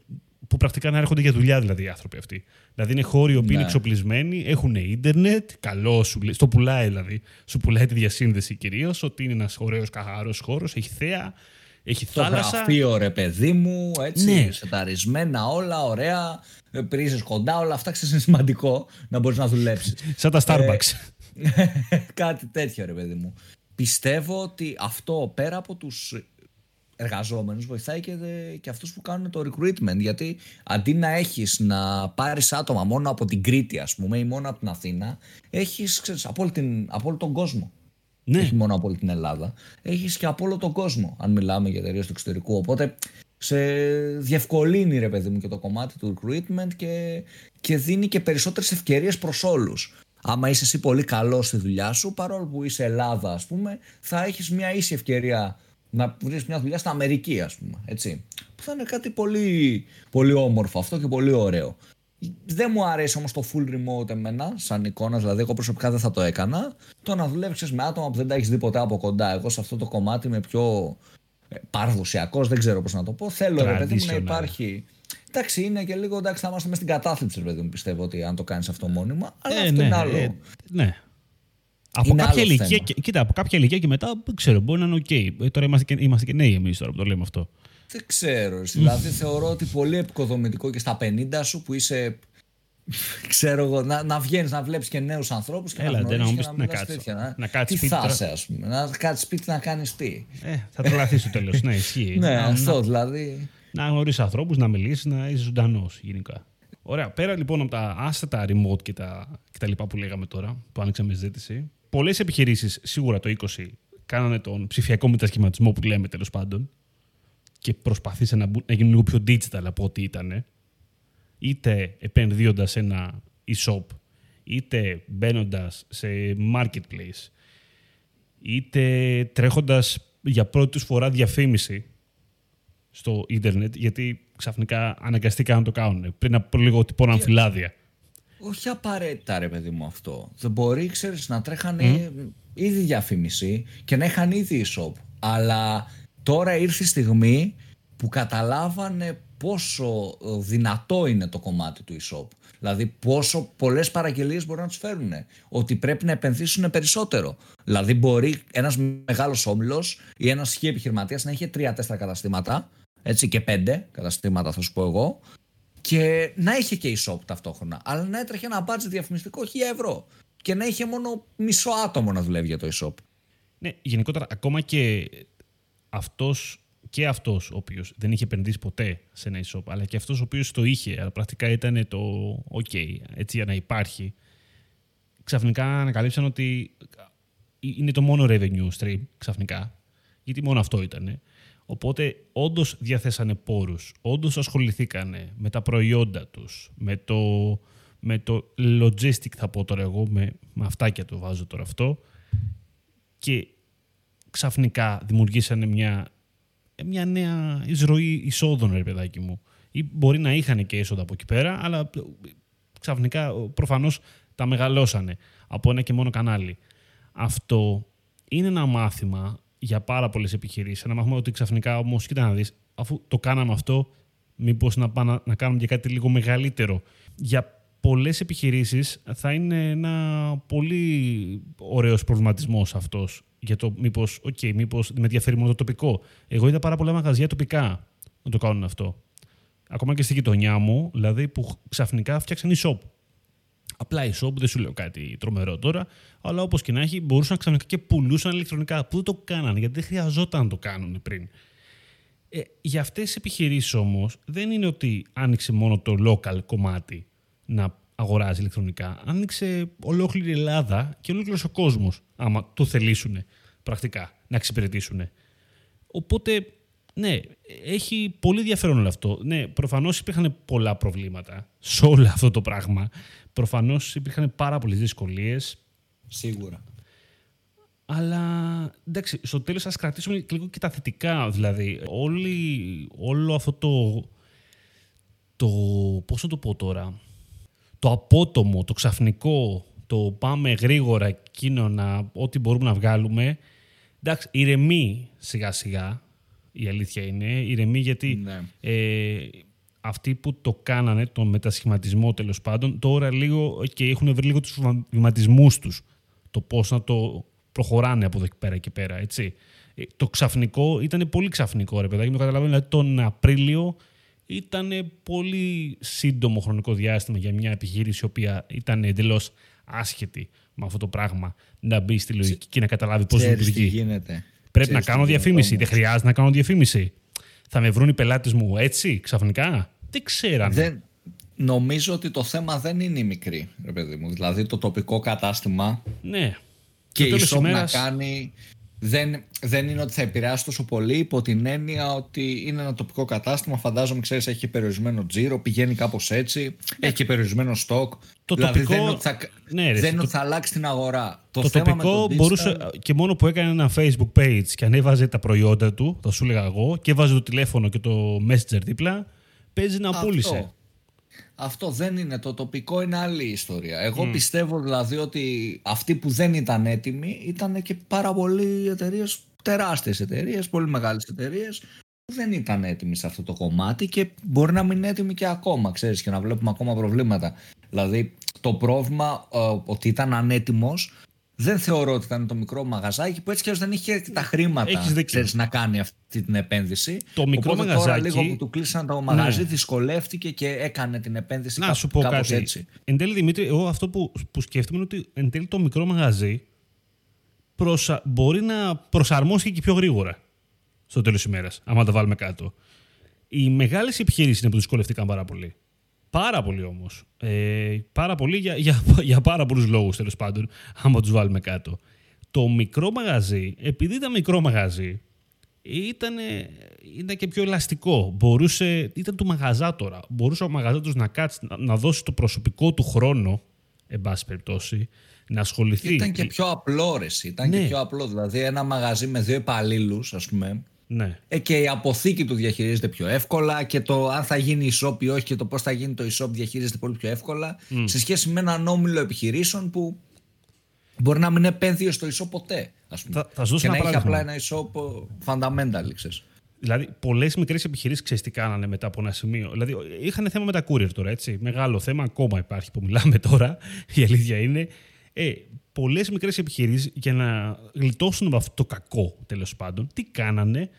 που πρακτικά να έρχονται για δουλειά δηλαδή οι άνθρωποι αυτοί. Δηλαδή είναι χώροι που ναι. είναι εξοπλισμένοι, έχουν ίντερνετ, καλό σου στο πουλάει δηλαδή. Σου πουλάει τη διασύνδεση κυρίως, ότι είναι ένας ωραίος καθαρός χώρος, έχει θέα, έχει το θάλασσα. Το γραφείο ρε παιδί μου, έτσι, ναι. σεταρισμένα όλα, ωραία, πρίζε κοντά, όλα αυτά είναι σημαντικό να μπορείς να δουλέψεις. Σαν τα Starbucks. Ε, κάτι τέτοιο ρε παιδί μου. πιστεύω ότι αυτό πέρα από τους εργαζόμενους βοηθάει και, και αυτούς που κάνουν το recruitment. Γιατί αντί να έχεις να πάρεις άτομα μόνο από την Κρήτη ας πούμε ή μόνο από την Αθήνα έχεις ξέρεις, από, όλη την, από όλο τον κόσμο. Ναι. όχι μόνο από όλη την Ελλάδα. Έχεις και από όλο τον κόσμο αν μιλάμε για εταιρείες του εξωτερικού. Οπότε σε διευκολύνει ρε παιδί μου και το κομμάτι του recruitment και, και δίνει και περισσότερες ευκαιρίες προς όλους. Άμα είσαι εσύ πολύ καλός στη δουλειά σου παρόλο που είσαι Ελλάδα ας πούμε θα έχεις μια ίση ευκαιρία να βρει μια δουλειά στην Αμερική, ας πούμε. Έτσι. Που θα είναι κάτι πολύ, πολύ όμορφο αυτό και πολύ ωραίο. Δεν μου αρέσει όμως το full remote εμένα, σαν εικόνα, δηλαδή εγώ προσωπικά δεν θα το έκανα. Το να δουλεύει με άτομα που δεν τα έχεις δει ποτέ από κοντά. Εγώ σε αυτό το κομμάτι είμαι πιο ε, παραδοσιακός, δεν ξέρω πώς να το πω. Θέλω ρε παιδί μου να υπάρχει. Εντάξει, είναι και λίγο εντάξει, θα είμαστε μες στην κατάθλιψη, παιδί μου, πιστεύω ότι αν το κάνεις αυτό μόνιμα. Αλλά ε, αυτό ναι, είναι άλλο. Ε, ναι. Από κάποια, ηλικία, και, κοίτα, από κάποια ηλικία και μετά, δεν ξέρω, μπορεί να είναι okay. Ε, τώρα είμαστε και, είμαστε και νέοι εμείς τώρα που το λέμε αυτό. Δεν ξέρω. Δηλαδή θεωρώ ότι πολύ εποικοδομητικό και στα 50 σου που είσαι. Ξέρω εγώ, να, να βγαίνεις να βλέπεις και νέους ανθρώπους και Έλα, να γνωρίζεις να, να, κάτσει. Να, να κάτσεις τι θα είσαι, ας πούμε. Να κάτσεις σπίτι να κάνεις τι; Ε, θα τρελαθεί στο τέλος. ναι, ισχύει. ναι, αυτό δηλαδή. Να γνωρίσεις ανθρώπους, να μιλήσεις, να είσαι ζωντανός γενικά. Ωραία. Πέρα λοιπόν από τα άσθετα remote και τα, και τα λοιπά που λέγαμε τώρα, που άνοιξαμε ζήτηση, πολλές επιχειρήσεις, σίγουρα το 20, κάνανε τον ψηφιακό μετασχηματισμό που λέμε τέλος πάντων και προσπαθήσαν να, να γίνουν λίγο πιο digital από ό,τι ήταν. Είτε επενδύοντας σε ένα e-shop, είτε μπαίνοντας σε marketplace, είτε τρέχοντας για πρώτη φορά διαφήμιση στο ίντερνετ, γιατί ξαφνικά αναγκαστήκαν να το κάνουν. Πριν από λίγο τυπώναν φυλάδια. Όχι απαραίτητα ρε παιδί μου αυτό. Δεν μπορεί, ξέρεις, να τρέχανε ήδη διαφήμιση και να είχαν ήδη e-shop. Αλλά τώρα ήρθε η στιγμή που καταλάβανε πόσο ε, δυνατό είναι το κομμάτι του e-shop. Δηλαδή πόσο πολλές παραγγελίες μπορούν να τους φέρουν. Ότι πρέπει να επενδύσουν περισσότερο. Δηλαδή μπορεί ένας μεγάλος όμιλος ή ένας σχή επιχειρηματίας να έχει τρία-τέσσερα καταστήματα έτσι και πέντε καταστήματα θα σου πω εγώ και να είχε και e-shop ταυτόχρονα, αλλά να έτρεχε ένα budget διαφημιστικό 1000 ευρώ και να είχε μόνο μισό άτομο να δουλεύει για το e-shop. Ναι, γενικότερα ακόμα και αυτός και αυτός ο οποίος δεν είχε επενδύσει ποτέ σε ένα e-shop, αλλά και αυτός ο οποίος το είχε, αλλά πρακτικά ήταν το OK, έτσι για να υπάρχει, ξαφνικά ανακαλύψαν ότι είναι το μόνο revenue stream ξαφνικά, γιατί μόνο αυτό ήταν. Οπότε όντως διαθέσανε πόρους, όντως ασχοληθήκανε με τα προϊόντα τους, με το, με το logistic θα πω τώρα εγώ, με, με και το βάζω τώρα αυτό και ξαφνικά δημιουργήσανε μια, μια νέα εισρωή εισόδων ρε παιδάκι μου. Ή μπορεί να είχαν και έσοδα από εκεί πέρα, αλλά ξαφνικά προφανώς τα μεγαλώσανε από ένα και μόνο κανάλι. Αυτό είναι ένα μάθημα για πάρα πολλές επιχειρήσεις. Να μάθουμε ότι ξαφνικά όμως, κοίτα να δεις, αφού το κάναμε αυτό, μήπως να, πάμε να κάνουμε και κάτι λίγο μεγαλύτερο. Για πολλές επιχειρήσεις θα είναι ένα πολύ ωραίος προβληματισμός αυτός. Για το μήπως, OK, μήπως με ενδιαφέρει μόνο το τοπικό. Εγώ είδα πάρα πολλά μαγαζιά τοπικά να το κάνουν αυτό. Ακόμα και στη γειτονιά μου, δηλαδή που ξαφνικά φτιάξαν e-shop. Απλά e-shop, δεν σου λέω κάτι τρομερό τώρα, αλλά όπως και να έχει, μπορούσαν ξαφνικά και πουλούσαν ηλεκτρονικά. Που δεν το κάνανε, γιατί δεν χρειαζόταν να το κάνουν πριν. Ε, για αυτές τις επιχειρήσεις όμως, δεν είναι ότι άνοιξε μόνο το local κομμάτι να αγοράζει ηλεκτρονικά. Άνοιξε ολόκληρη η Ελλάδα και ολόκληρος ο κόσμος, άμα το θελήσουν πρακτικά να εξυπηρετήσουν. Οπότε, ναι, έχει πολύ ενδιαφέρον όλο αυτό. Ναι, προφανώς υπήρχαν πολλά προβλήματα σε όλο αυτό το πράγμα. Προφανώς υπήρχαν πάρα πολλές δυσκολίες. Σίγουρα. Αλλά εντάξει, στο τέλος ας κρατήσουμε λίγο και τα θετικά. Δηλαδή, όλη, όλο αυτό το. το Πώς να το πω τώρα. Το απότομο, το ξαφνικό, το πάμε γρήγορα εκείνο να, ό,τι μπορούμε να βγάλουμε. Εντάξει, ηρεμεί σιγά σιγά. Η αλήθεια είναι. Ηρεμεί γιατί ναι. ε, αυτοί που το κάνανε, τον μετασχηματισμό τέλος πάντων, τώρα λίγο και έχουν βρει λίγο τους βηματισμούς τους. Το πώς να το προχωράνε από εδώ και πέρα και πέρα. Έτσι. Ε, το ξαφνικό ήταν πολύ ξαφνικό, ρε παιδάκι. Το καταλαβαίνω. Δηλαδή τον Απρίλιο ήταν πολύ σύντομο χρονικό διάστημα για μια επιχείρηση η οποία ήταν εντελώς άσχετη με αυτό το πράγμα να μπει στη λογική και να καταλάβει πώς λειτουργεί. γίνεται. Πρέπει να κάνω διαφήμιση. Δεν χρειάζεται να κάνω διαφήμιση. Θα με βρουν οι πελάτες μου έτσι ξαφνικά; Δεν ξέρανε; Δεν, νομίζω ότι το θέμα δεν είναι η μικρή, ρε παιδί μου. Δηλαδή το τοπικό κατάστημα ναι. και η shop να κάνει δεν, δεν είναι ότι θα επηρεάσει τόσο πολύ υπό την έννοια ότι είναι ένα τοπικό κατάστημα. Φαντάζομαι, ξέρεις, έχει περιορισμένο τζίρο, πηγαίνει κάπως έτσι, έχει και περιορισμένο στόκ. Το δηλαδή τοπικό... δεν είναι ότι θα, ναι, ρε, δεν το... θα αλλάξει την αγορά. Το, το τοπικό digital... μπορούσε και μόνο που έκανε ένα Facebook page και ανέβαζε τα προϊόντα του, θα σου έλεγα εγώ, και έβαζε το τηλέφωνο και το messenger δίπλα, παίζει να Αυτό. πούλησε. Αυτό δεν είναι. Το τοπικό είναι άλλη ιστορία. Εγώ πιστεύω δηλαδή ότι αυτοί που δεν ήταν έτοιμοι ήταν και πάρα πολλοί εταιρείες, τεράστιες εταιρείες, πολύ μεγάλες εταιρείες που δεν ήταν έτοιμοι σε αυτό το κομμάτι και μπορεί να μην είναι έτοιμοι και ακόμα, ξέρεις, και να βλέπουμε ακόμα προβλήματα. Δηλαδή το πρόβλημα ε, ότι ήταν ανέτοιμος δεν θεωρώ ότι ήταν το μικρό μαγαζάκι που έτσι και δεν είχε τα χρήματα ξέρεις, να κάνει αυτή την επένδυση. Το μικρό Οπότε μαγαζάκι. Τώρα λίγο που του κλείσαν το μαγαζί, ναι. δυσκολεύτηκε και έκανε την επένδυση να, κάπως, σου πω κάπως κάτι. έτσι. Εν τέλει, Δημήτρη, εγώ αυτό που, που σκέφτομαι είναι ότι εν τέλει το μικρό μαγαζί προσα... μπορεί να προσαρμόσει και πιο γρήγορα στο τέλος της ημέρας, άμα τα βάλουμε κάτω. Οι μεγάλες επιχειρήσεις είναι που δυσκολευτήκαν πάρα πολύ. Πάρα πολύ όμως. Ε, πάρα πολύ για, για, για πάρα πολλούς λόγους τέλος πάντων, άμα τους βάλουμε κάτω. Το μικρό μαγαζί, επειδή ήταν μικρό μαγαζί, ήταν, ήταν και πιο ελαστικό. Μπορούσε, ήταν του μαγαζάτορα. Μπορούσε ο μαγαζάτορας να κάτσει, να, να δώσει το προσωπικό του χρόνο, εν πάση περιπτώσει, να ασχοληθεί. Ήταν και πιο απλό, ρε, Ήταν ναι. και πιο απλό. Δηλαδή, ένα μαγαζί με δύο υπαλλήλους, ας πούμε, ναι. Ε, και η αποθήκη του διαχειρίζεται πιο εύκολα και το αν θα γίνει e-shop ή όχι και το πώς θα γίνει το e-shop διαχειρίζεται πολύ πιο εύκολα mm. σε σχέση με έναν όμιλο επιχειρήσεων που μπορεί να μην επένδυε στο e-shop ποτέ. Ας πούμε. Θα, θα σου και να ένα έχει απλά ένα e-shop fundamental, ξέρεις. Δηλαδή, πολλές μικρές επιχειρήσεις ξέρεις τι κάνανε μετά από ένα σημείο. Δηλαδή, είχαν θέμα με τα courier τώρα, έτσι. Μεγάλο θέμα, ακόμα υπάρχει που μιλάμε τώρα. Η αλήθεια είναι. Ε, πολλές μικρές επιχειρήσεις για να γλιτώσουν από αυτό το κακό τέλος πάντων, τι κάνανε;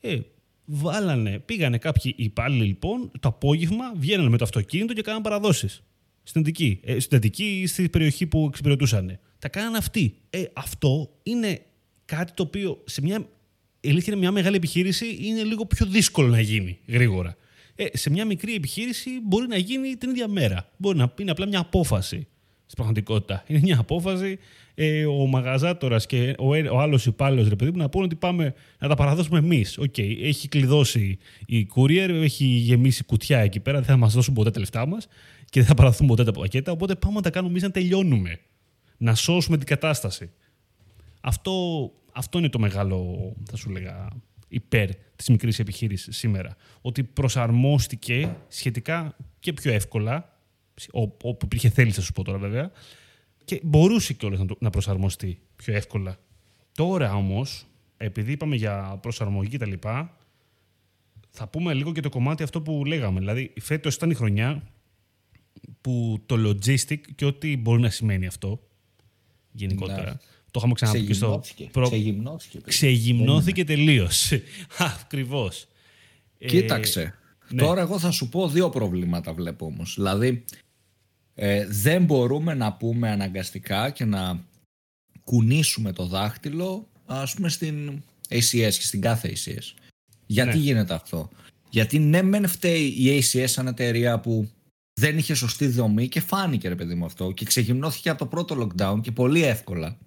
Ε, βάλανε, πήγανε κάποιοι υπάλληλοι λοιπόν το απόγευμα, βγαίνανε με το αυτοκίνητο και κάνανε παραδόσεις. Στην Αττική, ε, στην Αττική ή στη περιοχή που εξυπηρετούσαν. Τα κάνανε αυτοί. Ε, αυτό είναι κάτι το οποίο σε μια. Η αλήθεια είναι μια μεγάλη επιχείρηση είναι λίγο πιο δύσκολο να γίνει γρήγορα. Ε, σε μια μικρή επιχείρηση μπορεί να γίνει την ίδια μέρα. Μπορεί να είναι απλά μια απόφαση στην πραγματικότητα. Είναι μια απόφαση ε, ο μαγαζάτορας και ο, ο άλλος υπάλληλος ρε παιδί μου να πούνε ότι πάμε να τα παραδώσουμε εμείς. Okay, έχει κλειδώσει η courier, έχει γεμίσει κουτιά εκεί πέρα, δεν θα μας δώσουν ποτέ τα λεφτά μας και δεν θα παραδοθούν ποτέ τα πακέτα. Οπότε πάμε να τα κάνουμε εμείς να τελειώνουμε. Να σώσουμε την κατάσταση. Αυτό, αυτό είναι το μεγάλο, θα σου λέγα, υπέρ της μικρής επιχείρησης σήμερα. Ότι προσαρμόστηκε σχετικά και πιο εύκολα, όπου υπήρχε θέληση, θα σου πω τώρα βέβαια, και μπορούσε κιόλας να, να προσαρμοστεί πιο εύκολα. Τώρα όμως, επειδή είπαμε για προσαρμογή κτλ., θα πούμε λίγο και το κομμάτι αυτό που λέγαμε. Δηλαδή, φέτος ήταν η χρονιά που το logistic και ό,τι μπορεί να σημαίνει αυτό γενικότερα. Ναι. Το είχαμε ξαναπεί και στο. Προ... Ξεγυμνώθηκε. Ξεγυμνώθηκε τελείως. Ακριβώς. Κοίταξε. Ε, ναι. Τώρα εγώ θα σου πω δύο προβλήματα βλέπω όμως. Δηλαδή, ε, δεν μπορούμε να πούμε αναγκαστικά και να κουνήσουμε το δάχτυλο ας πούμε στην ACS και στην κάθε ACS. Γιατί ναι. γίνεται αυτό; Γιατί ναι μεν φταίει η ACS σαν εταιρεία που δεν είχε σωστή δομή και φάνηκε ρε παιδί μου αυτό και ξεγυμνώθηκε από το πρώτο lockdown και πολύ εύκολα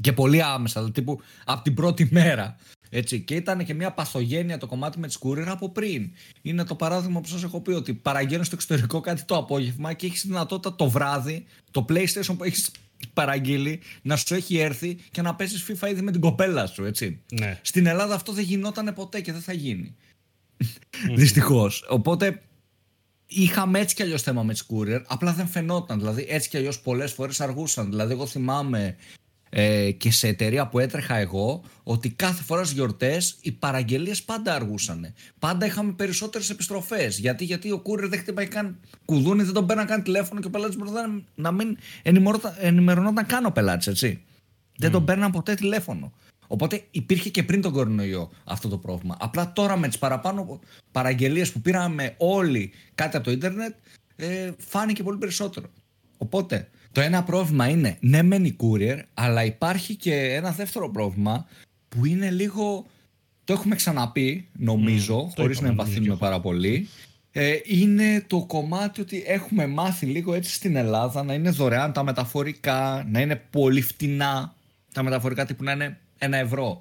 και πολύ άμεσα, δηλαδή τύπου από την πρώτη μέρα. Έτσι. Και ήταν και μια παθογένεια το κομμάτι με τη Courier από πριν. Είναι το παράδειγμα που σας έχω πει ότι παραγγέλνει στο εξωτερικό κάτι το απόγευμα και έχεις δυνατότητα το βράδυ το PlayStation που έχεις παραγγείλει να σου έχει έρθει και να παίζεις FIFA ήδη με την κοπέλα σου. Έτσι. Ναι. Στην Ελλάδα αυτό δεν γινόταν ποτέ και δεν θα γίνει. Mm-hmm. Δυστυχώς. Οπότε είχαμε έτσι κι αλλιώς θέμα με τι Courier, απλά δεν φαινόταν. Δηλαδή έτσι κι αλλιώς πολλές φορές αργούσαν. Δηλαδή, εγώ θυμάμαι ε, και σε εταιρεία που έτρεχα εγώ ότι κάθε φορά στις γιορτές οι παραγγελίες πάντα αργούσαν. Πάντα είχαμε περισσότερες επιστροφές. Γιατί, γιατί ο courier δεν χτυπάει καν κουδούνι, δεν τον παίρνει καν τηλέφωνο και ο πελάτης μπορεί να μην ενημερωνόταν καν ο πελάτης, έτσι. Δεν τον παίρναν ποτέ τηλέφωνο. Οπότε υπήρχε και πριν τον κορονοϊό αυτό το πρόβλημα. Απλά τώρα με τις παραπάνω παραγγελίες που πήραμε όλοι κάτι από το ίντερνετ, ε, φάνηκε πολύ περισσότερο. Οπότε το ένα πρόβλημα είναι ναι, μεν η courier, αλλά υπάρχει και ένα δεύτερο πρόβλημα που είναι λίγο. Το έχουμε ξαναπεί, νομίζω, mm, χωρίς να εμπαθύνουμε πάρα πολύ. Ε, είναι το κομμάτι ότι έχουμε μάθει λίγο έτσι στην Ελλάδα να είναι δωρεάν τα μεταφορικά, να είναι πολύ φτηνά τα μεταφορικά τύπου να είναι ένα ευρώ,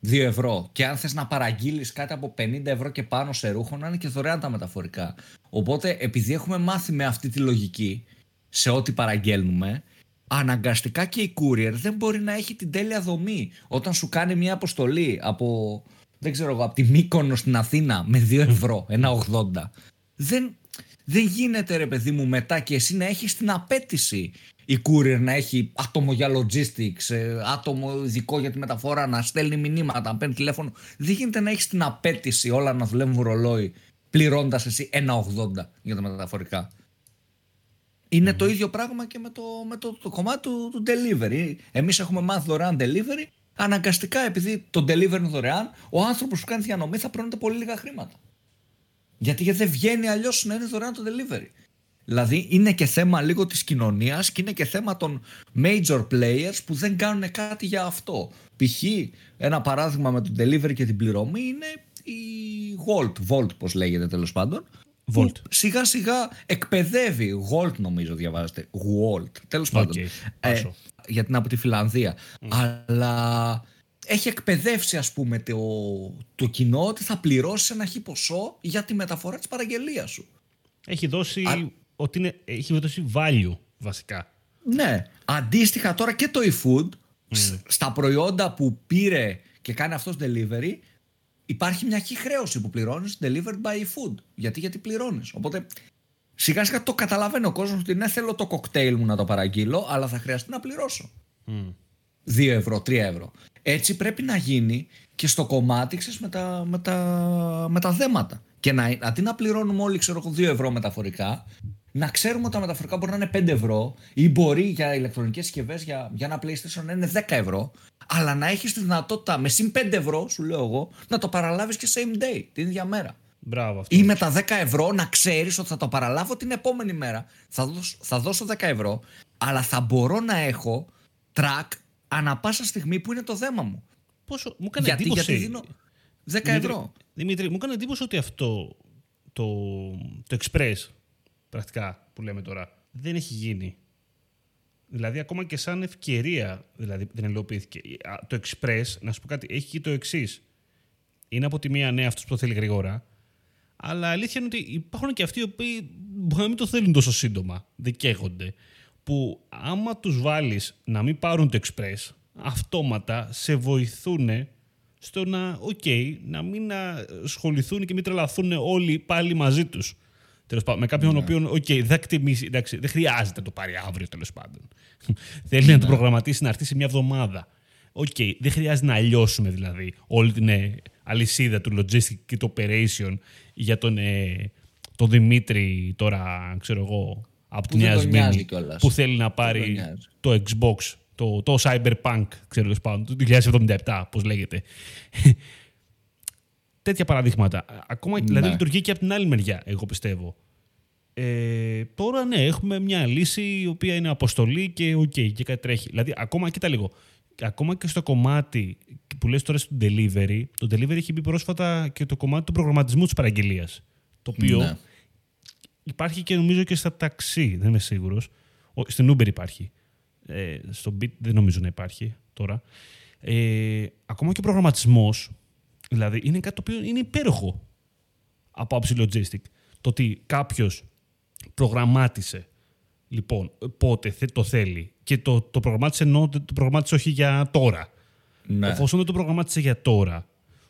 δύο ευρώ. Και αν θες να παραγγείλεις κάτι από 50 ευρώ και πάνω σε ρούχο, να είναι και δωρεάν τα μεταφορικά. Οπότε, επειδή έχουμε μάθει με αυτή τη λογική σε ό,τι παραγγέλνουμε, αναγκαστικά και η courier δεν μπορεί να έχει την τέλεια δομή. Όταν σου κάνει μια αποστολή από, δεν ξέρω από τη Μύκονο στην Αθήνα με 2 ευρώ, ένα 80. Δεν, δεν γίνεται ρε παιδί μου μετά και εσύ να έχεις την απέτηση η courier να έχει άτομο για logistics, ε, άτομο ειδικό για τη μεταφορά, να στέλνει μηνύματα, να παίρνει τηλέφωνο. Δεν γίνεται να έχεις την απέτηση όλα να δουλεύουν ρολόι πληρώνοντα εσύ 1,80 για τα μεταφορικά. Είναι το ίδιο πράγμα και με το, με το, το κομμάτι του, του delivery. Εμείς έχουμε μάθει δωρεάν delivery. Αναγκαστικά, επειδή το delivery είναι δωρεάν, ο άνθρωπος που κάνει διανομή θα παίρνει πολύ λίγα χρήματα. Γιατί, γιατί δεν βγαίνει αλλιώς να είναι δωρεάν το delivery. Δηλαδή είναι και θέμα λίγο της κοινωνίας και είναι και θέμα των major players που δεν κάνουν κάτι για αυτό. Π.χ. ένα παράδειγμα με το delivery και την πληρωμή είναι η Volt, Volt πώς λέγεται τέλος πάντων. Volt. σιγά σιγά εκπαιδεύει, Volt νομίζω διαβάζετε, Volt, τέλος πάντων. Ε, γιατί είναι από τη Φιλανδία. Αλλά έχει εκπαιδεύσει ας πούμε το, το κοινό ότι θα πληρώσει ένα χι ποσό για τη μεταφορά της παραγγελίας σου. Έχει δώσει ότι είναι, έχει δώσει value βασικά. Ναι. Αντίστοιχα τώρα και το eFood στα προϊόντα που πήρε και κάνει αυτός delivery υπάρχει μια χρέωση που πληρώνεις delivered by eFood. Γιατί, γιατί πληρώνεις. Οπότε σιγά σιγά το καταλαβαίνει ο κόσμος ότι ναι θέλω το κοκτέιλ μου να το παραγγείλω αλλά θα χρειαστεί να πληρώσω. Mm. 2 ευρώ, 3 ευρώ. Έτσι πρέπει να γίνει και στο κομμάτι ξέρεις, με, τα, με, τα, με τα δέματα. Και να, αντί να πληρώνουμε όλοι ξέρω, 2 ευρώ μεταφορικά, να ξέρουμε ότι τα μεταφορικά μπορεί να είναι 5 ευρώ ή μπορεί για ηλεκτρονικές συσκευές για, για ένα PlayStation να είναι 10 ευρώ, αλλά να έχεις τη δυνατότητα με συν 5 ευρώ, σου λέω εγώ, να το παραλάβεις και same day, την ίδια μέρα. Μπράβο, αυτό. Ή με τα 10 ευρώ να ξέρεις ότι θα το παραλάβω την επόμενη μέρα. Θα δώσω, θα δώσω 10 ευρώ, αλλά θα μπορώ να έχω track ανα πάσα στιγμή που είναι το δέμα μου. Πόσο, μου έκανε γιατί, εντύπωση. Γιατί δίνω 10 Δημήτρη, ευρώ. Δημήτρη, μου έκανε εντύπωση ότι αυτό το, το Express πρακτικά που λέμε τώρα, δεν έχει γίνει. Δηλαδή, ακόμα και σαν ευκαιρία δηλαδή, δεν ελοποιήθηκε. Το Express, να σου πω κάτι, έχει και το εξής. Είναι από τη μία, ναι, αυτός που το θέλει γρήγορα, αλλά αλήθεια είναι ότι υπάρχουν και αυτοί οι οποίοι μπορεί να μην το θέλουν τόσο σύντομα, δεν καίγονται. Που άμα τους βάλεις να μην πάρουν το Express, αυτόματα σε βοηθούν στο να, okay, να μην ασχοληθούν και μην τρελαθούν όλοι πάλι μαζί τους. Τέλος πάντων, με κάποιον ο ναι. οποίο okay, δεν εκτιμήσει, εντάξει, δεν χρειάζεται να το πάρει αύριο τέλος πάντων. Θέλει να το ναι. προγραμματίσει να έρθει σε μια εβδομάδα. Okay, δεν χρειάζεται να αλλοιώσουμε δηλαδή όλη την ε, αλυσίδα του logistic και του operation για τον, ε, τον Δημήτρη τώρα, ξέρω εγώ, από την Νέα που θέλει να πάρει το Xbox, το, το Cyberpunk, ξέρω πάντων, το 2077, πώς λέγεται τέτοια παραδείγματα. Ακόμα δηλαδή, ναι. δηλαδή λειτουργεί και από την άλλη μεριά, εγώ πιστεύω. Ε, τώρα ναι, έχουμε μια λύση η οποία είναι αποστολή και okay, και κάτι τρέχει. Δηλαδή, ακόμα, κοίτα λίγο, ακόμα και στο κομμάτι που λες τώρα στο delivery, το delivery έχει μπει πρόσφατα και το κομμάτι του προγραμματισμού της παραγγελίας. Το οποίο ναι. υπάρχει και νομίζω και στα ταξί, δεν είμαι σίγουρος. Στην Uber υπάρχει. Ε, στο Bit δεν νομίζω να υπάρχει τώρα. Ε, ακόμα και ο προγραμματισμός Δηλαδή είναι κάτι το οποίο είναι υπέροχο από άψη logistic. Το ότι κάποιος προγραμμάτισε λοιπόν πότε το θέλει και το, το προγραμμάτισε ενώ το προγραμμάτισε όχι για τώρα. Ναι. Εφόσον δεν το προγραμμάτισε για τώρα,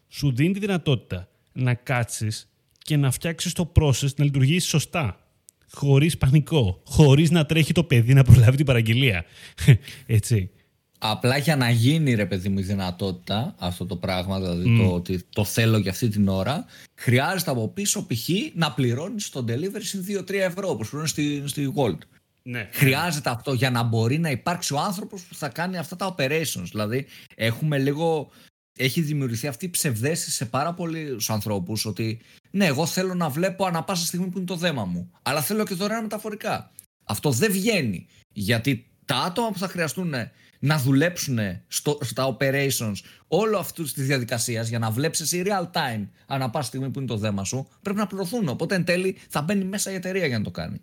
σου δίνει τη δυνατότητα να κάτσεις και να φτιάξεις το process να λειτουργήσει σωστά. Χωρίς πανικό. Χωρίς να τρέχει το παιδί να προλάβει την παραγγελία. Έτσι. Απλά για να γίνει ρε παιδί μου η δυνατότητα αυτό το πράγμα, δηλαδή το ότι το θέλω για αυτή την ώρα, χρειάζεται από πίσω π.χ. να πληρώνεις το delivery συν 2-3 ευρώ όπως πληρώνεις στη, στη Gold. Ναι. Χρειάζεται αυτό για να μπορεί να υπάρξει ο άνθρωπος που θα κάνει αυτά τα operations. Δηλαδή, έχουμε λίγο. Έχει δημιουργηθεί αυτή η ψευδέστηση σε πάρα πολλούς ανθρώπους ότι ναι, εγώ θέλω να βλέπω ανα πάσα στιγμή που είναι το δέμα μου. Αλλά θέλω και δωρεάν μεταφορικά. Αυτό δεν βγαίνει. Γιατί τα άτομα που θα χρειαστούν να δουλέψουν στο, στα operations όλο αυτού της διαδικασίας για να βλέπει εσύ real time ανά πάσα στιγμή που είναι το δέμα σου, πρέπει να πληρωθούν. Οπότε εν τέλει θα μπαίνει μέσα η εταιρεία για να το κάνει.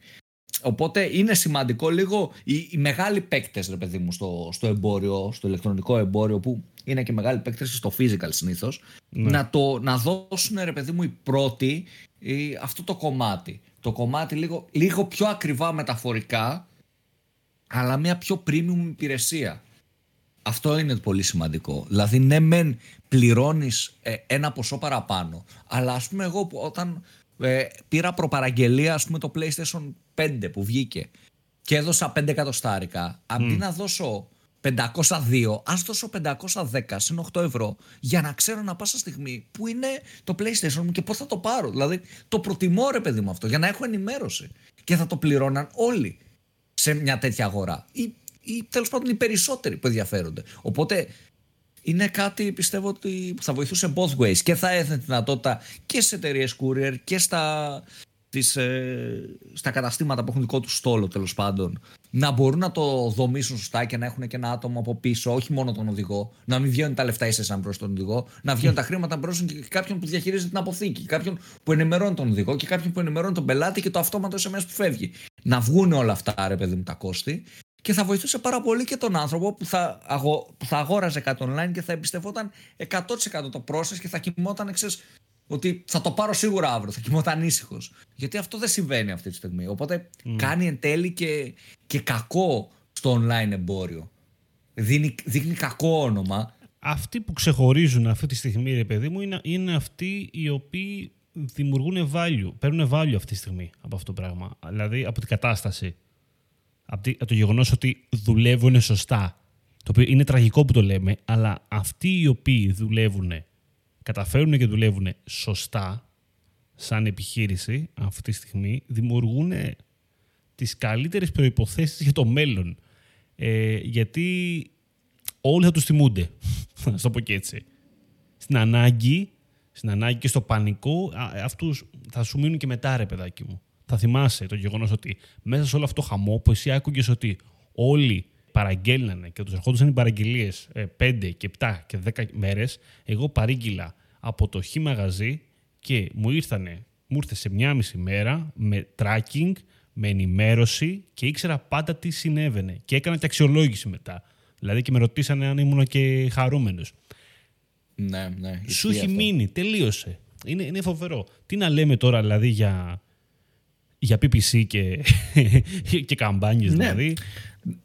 Οπότε είναι σημαντικό λίγο οι, οι μεγάλοι παίκτες, ρε παιδί μου, στο, στο εμπόριο, στο ηλεκτρονικό εμπόριο, που είναι και μεγάλοι παίκτες στο physical συνήθως, Ναι. να, το, να δώσουν, ρε παιδί μου, οι πρώτοι ε, αυτό το κομμάτι. Το κομμάτι λίγο, λίγο πιο ακριβά μεταφορικά, αλλά μια πιο premium υπηρεσία. Αυτό είναι πολύ σημαντικό. Δηλαδή, ναι, μεν πληρώνεις ένα ποσό παραπάνω, αλλά ας πούμε, εγώ που όταν ε, πήρα προπαραγγελία, ας πούμε, το PlayStation 5 που βγήκε και έδωσα 5 εκατοστάρικα, αντί να δώσω 502, ας δώσω 510 συν 8 ευρώ για να ξέρω να πάσα στιγμή που είναι το PlayStation μου και πώς θα το πάρω. Δηλαδή, το προτιμώ ρε παιδί μου αυτό για να έχω ενημέρωση και θα το πληρώναν όλοι σε μια τέτοια αγορά. Ή, ή τέλος πάντων οι περισσότεροι που ενδιαφέρονται. Οπότε είναι κάτι πιστεύω ότι θα βοηθούσε both ways και θα έδινε τη δυνατότητα και σε εταιρείες courier και στα, τις, ε, στα καταστήματα που έχουν δικό τους στόλο τέλος πάντων να μπορούν να το δομήσουν σωστά και να έχουν και ένα άτομο από πίσω, όχι μόνο τον οδηγό, να μην βγαίνουν τα λεφτά ίσα σαν προ τον οδηγό, να βγαίνουν τα χρήματα προ και κάποιον που διαχειρίζεται την αποθήκη, κάποιον που ενημερώνει τον οδηγό και κάποιον που ενημερώνει τον πελάτη και το αυτόματο SMS που φεύγει. Να βγουν όλα αυτά, ρε παιδί μου, τα κόστη και θα βοηθούσε πάρα πολύ και τον άνθρωπο που θα, αγο, που θα αγόραζε κάτι online και θα εμπιστευόταν 100% το process και θα κοιμόταν, ξέρεις, ότι θα το πάρω σίγουρα αύριο, θα κοιμόταν ήσυχος. Γιατί αυτό δεν συμβαίνει αυτή τη στιγμή. Οπότε κάνει εν τέλει και, και κακό στο online εμπόριο. Δίνει, δείχνει κακό όνομα. Αυτοί που ξεχωρίζουν αυτή τη στιγμή, ρε παιδί μου, είναι, είναι αυτοί οι οποίοι δημιουργούν value, παίρνουν value αυτή τη στιγμή από αυτό το πράγμα. Δηλαδή από την κατάσταση. Από, τη, από το γεγονός ότι δουλεύουν σωστά. Το οποίο είναι τραγικό που το λέμε, αλλά αυτοί οι οποίοι δουλεύουν, καταφέρουν και δουλεύουν σωστά, σαν επιχείρηση αυτή τη στιγμή, δημιουργούν τις καλύτερες προϋποθέσεις για το μέλλον. Ε, γιατί όλοι θα τους θυμούνται, να το πω και έτσι. Στην ανάγκη, στην ανάγκη και στο πανικό, α, αυτούς θα σου μείνουν και μετά ρε παιδάκι μου. Θα θυμάσαι το γεγονός ότι μέσα σε όλο αυτό το χαμό που εσύ άκουγες ότι όλοι παραγγέλνανε και τους ερχόντουσαν οι παραγγελίες 5 και 7 και 10 μέρες, εγώ παρήγγειλα από το χ μαγαζί και μου ήρθανε, μου ήρθε σε μια μισή μέρα με tracking, με ενημέρωση και ήξερα πάντα τι συνέβαινε. Και έκανα και αξιολόγηση μετά. Δηλαδή και με ρωτήσανε αν ήμουν και χαρούμενος. Ναι, ναι. Σου ισχύει έχει αυτό. μείνει, τελείωσε. Είναι, είναι φοβερό. Τι να λέμε τώρα δηλαδή για, για PPC και, και καμπάνιες Ναι. δηλαδή.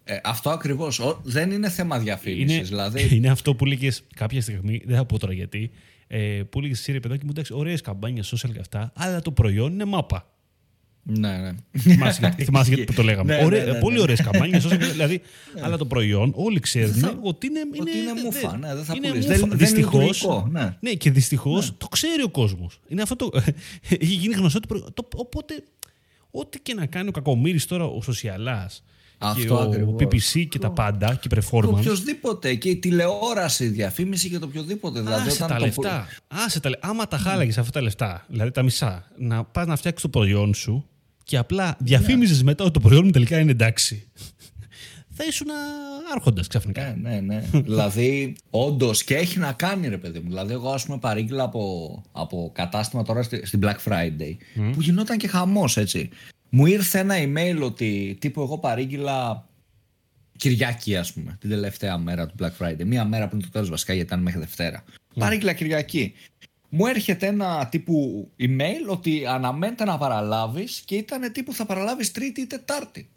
Ε, αυτό ακριβώς. Δεν είναι θέμα διαφήμισης. Είναι, Δηλαδή, είναι αυτό που λέγε κάποια στιγμή, δεν θα πω τώρα γιατί, ε, που λέγε εσύ ρε παιδάκι μου, εντάξει, ωραίες καμπάνια social και αυτά, αλλά το προϊόν είναι μάπα. ναι, ναι. Θυμάσαι, γιατί- θυμάσαι γιατί που το λέγαμε. Ναι, Ωραία- ναι, ναι, πολύ ναι. ωραίες καμπάνια social, δηλαδή, αλλά το προϊόν όλοι ξέρουν Θα- ότι είναι. ότι είναι δε- μούφα, δε- ναι, δεν θα είναι πουλήσεις. μούφα. Δεν- δεν είναι Δυστυχώς- λειτουργικό, ναι. ναι, και δυστυχώς το ξέρει ο κόσμος. Είναι αυτό το. Έχει γίνει γνωστό. το προ- το- οπότε, ό,τι και να κάνει ο Κακομήρη τώρα, ο Σοσιαλάς και Αυτό ο ακριβώς. PPC και τα πάντα και η Το performance. οποιοδήποτε και η τηλεόραση, η διαφήμιση και το οποιοδήποτε. Δηλαδή, Άσε όταν τα το λεφτά. Άσε τα λεφτά. Άμα τα χάλαγες αυτά τα λεφτά, δηλαδή τα μισά, να πας να φτιάξεις το προϊόν σου και απλά διαφήμιζες μετά ότι το προϊόν μου τελικά είναι εντάξει. Θα ήσουν άρχοντας ξαφνικά. Ναι, ναι, ναι. δηλαδή, όντως και έχει να κάνει, ρε παιδί μου. Δηλαδή, εγώ, ας πούμε, παρήγγειλα από, από κατάστημα τώρα στη- στην Black Friday, που γινόταν και χαμός, έτσι. Μου ήρθε ένα email ότι τύπου εγώ παρήγγειλα Κυριακή, ας πούμε, την τελευταία μέρα του Black Friday. Μία μέρα πριν το τέλος, βασικά, γιατί ήταν μέχρι Δευτέρα. Παρήγγειλα Κυριακή. Μου έρχεται ένα τύπου email ότι αναμένεται να παραλάβεις και ήταν τύπου θα παραλάβεις Τρίτη ή Τετάρτη.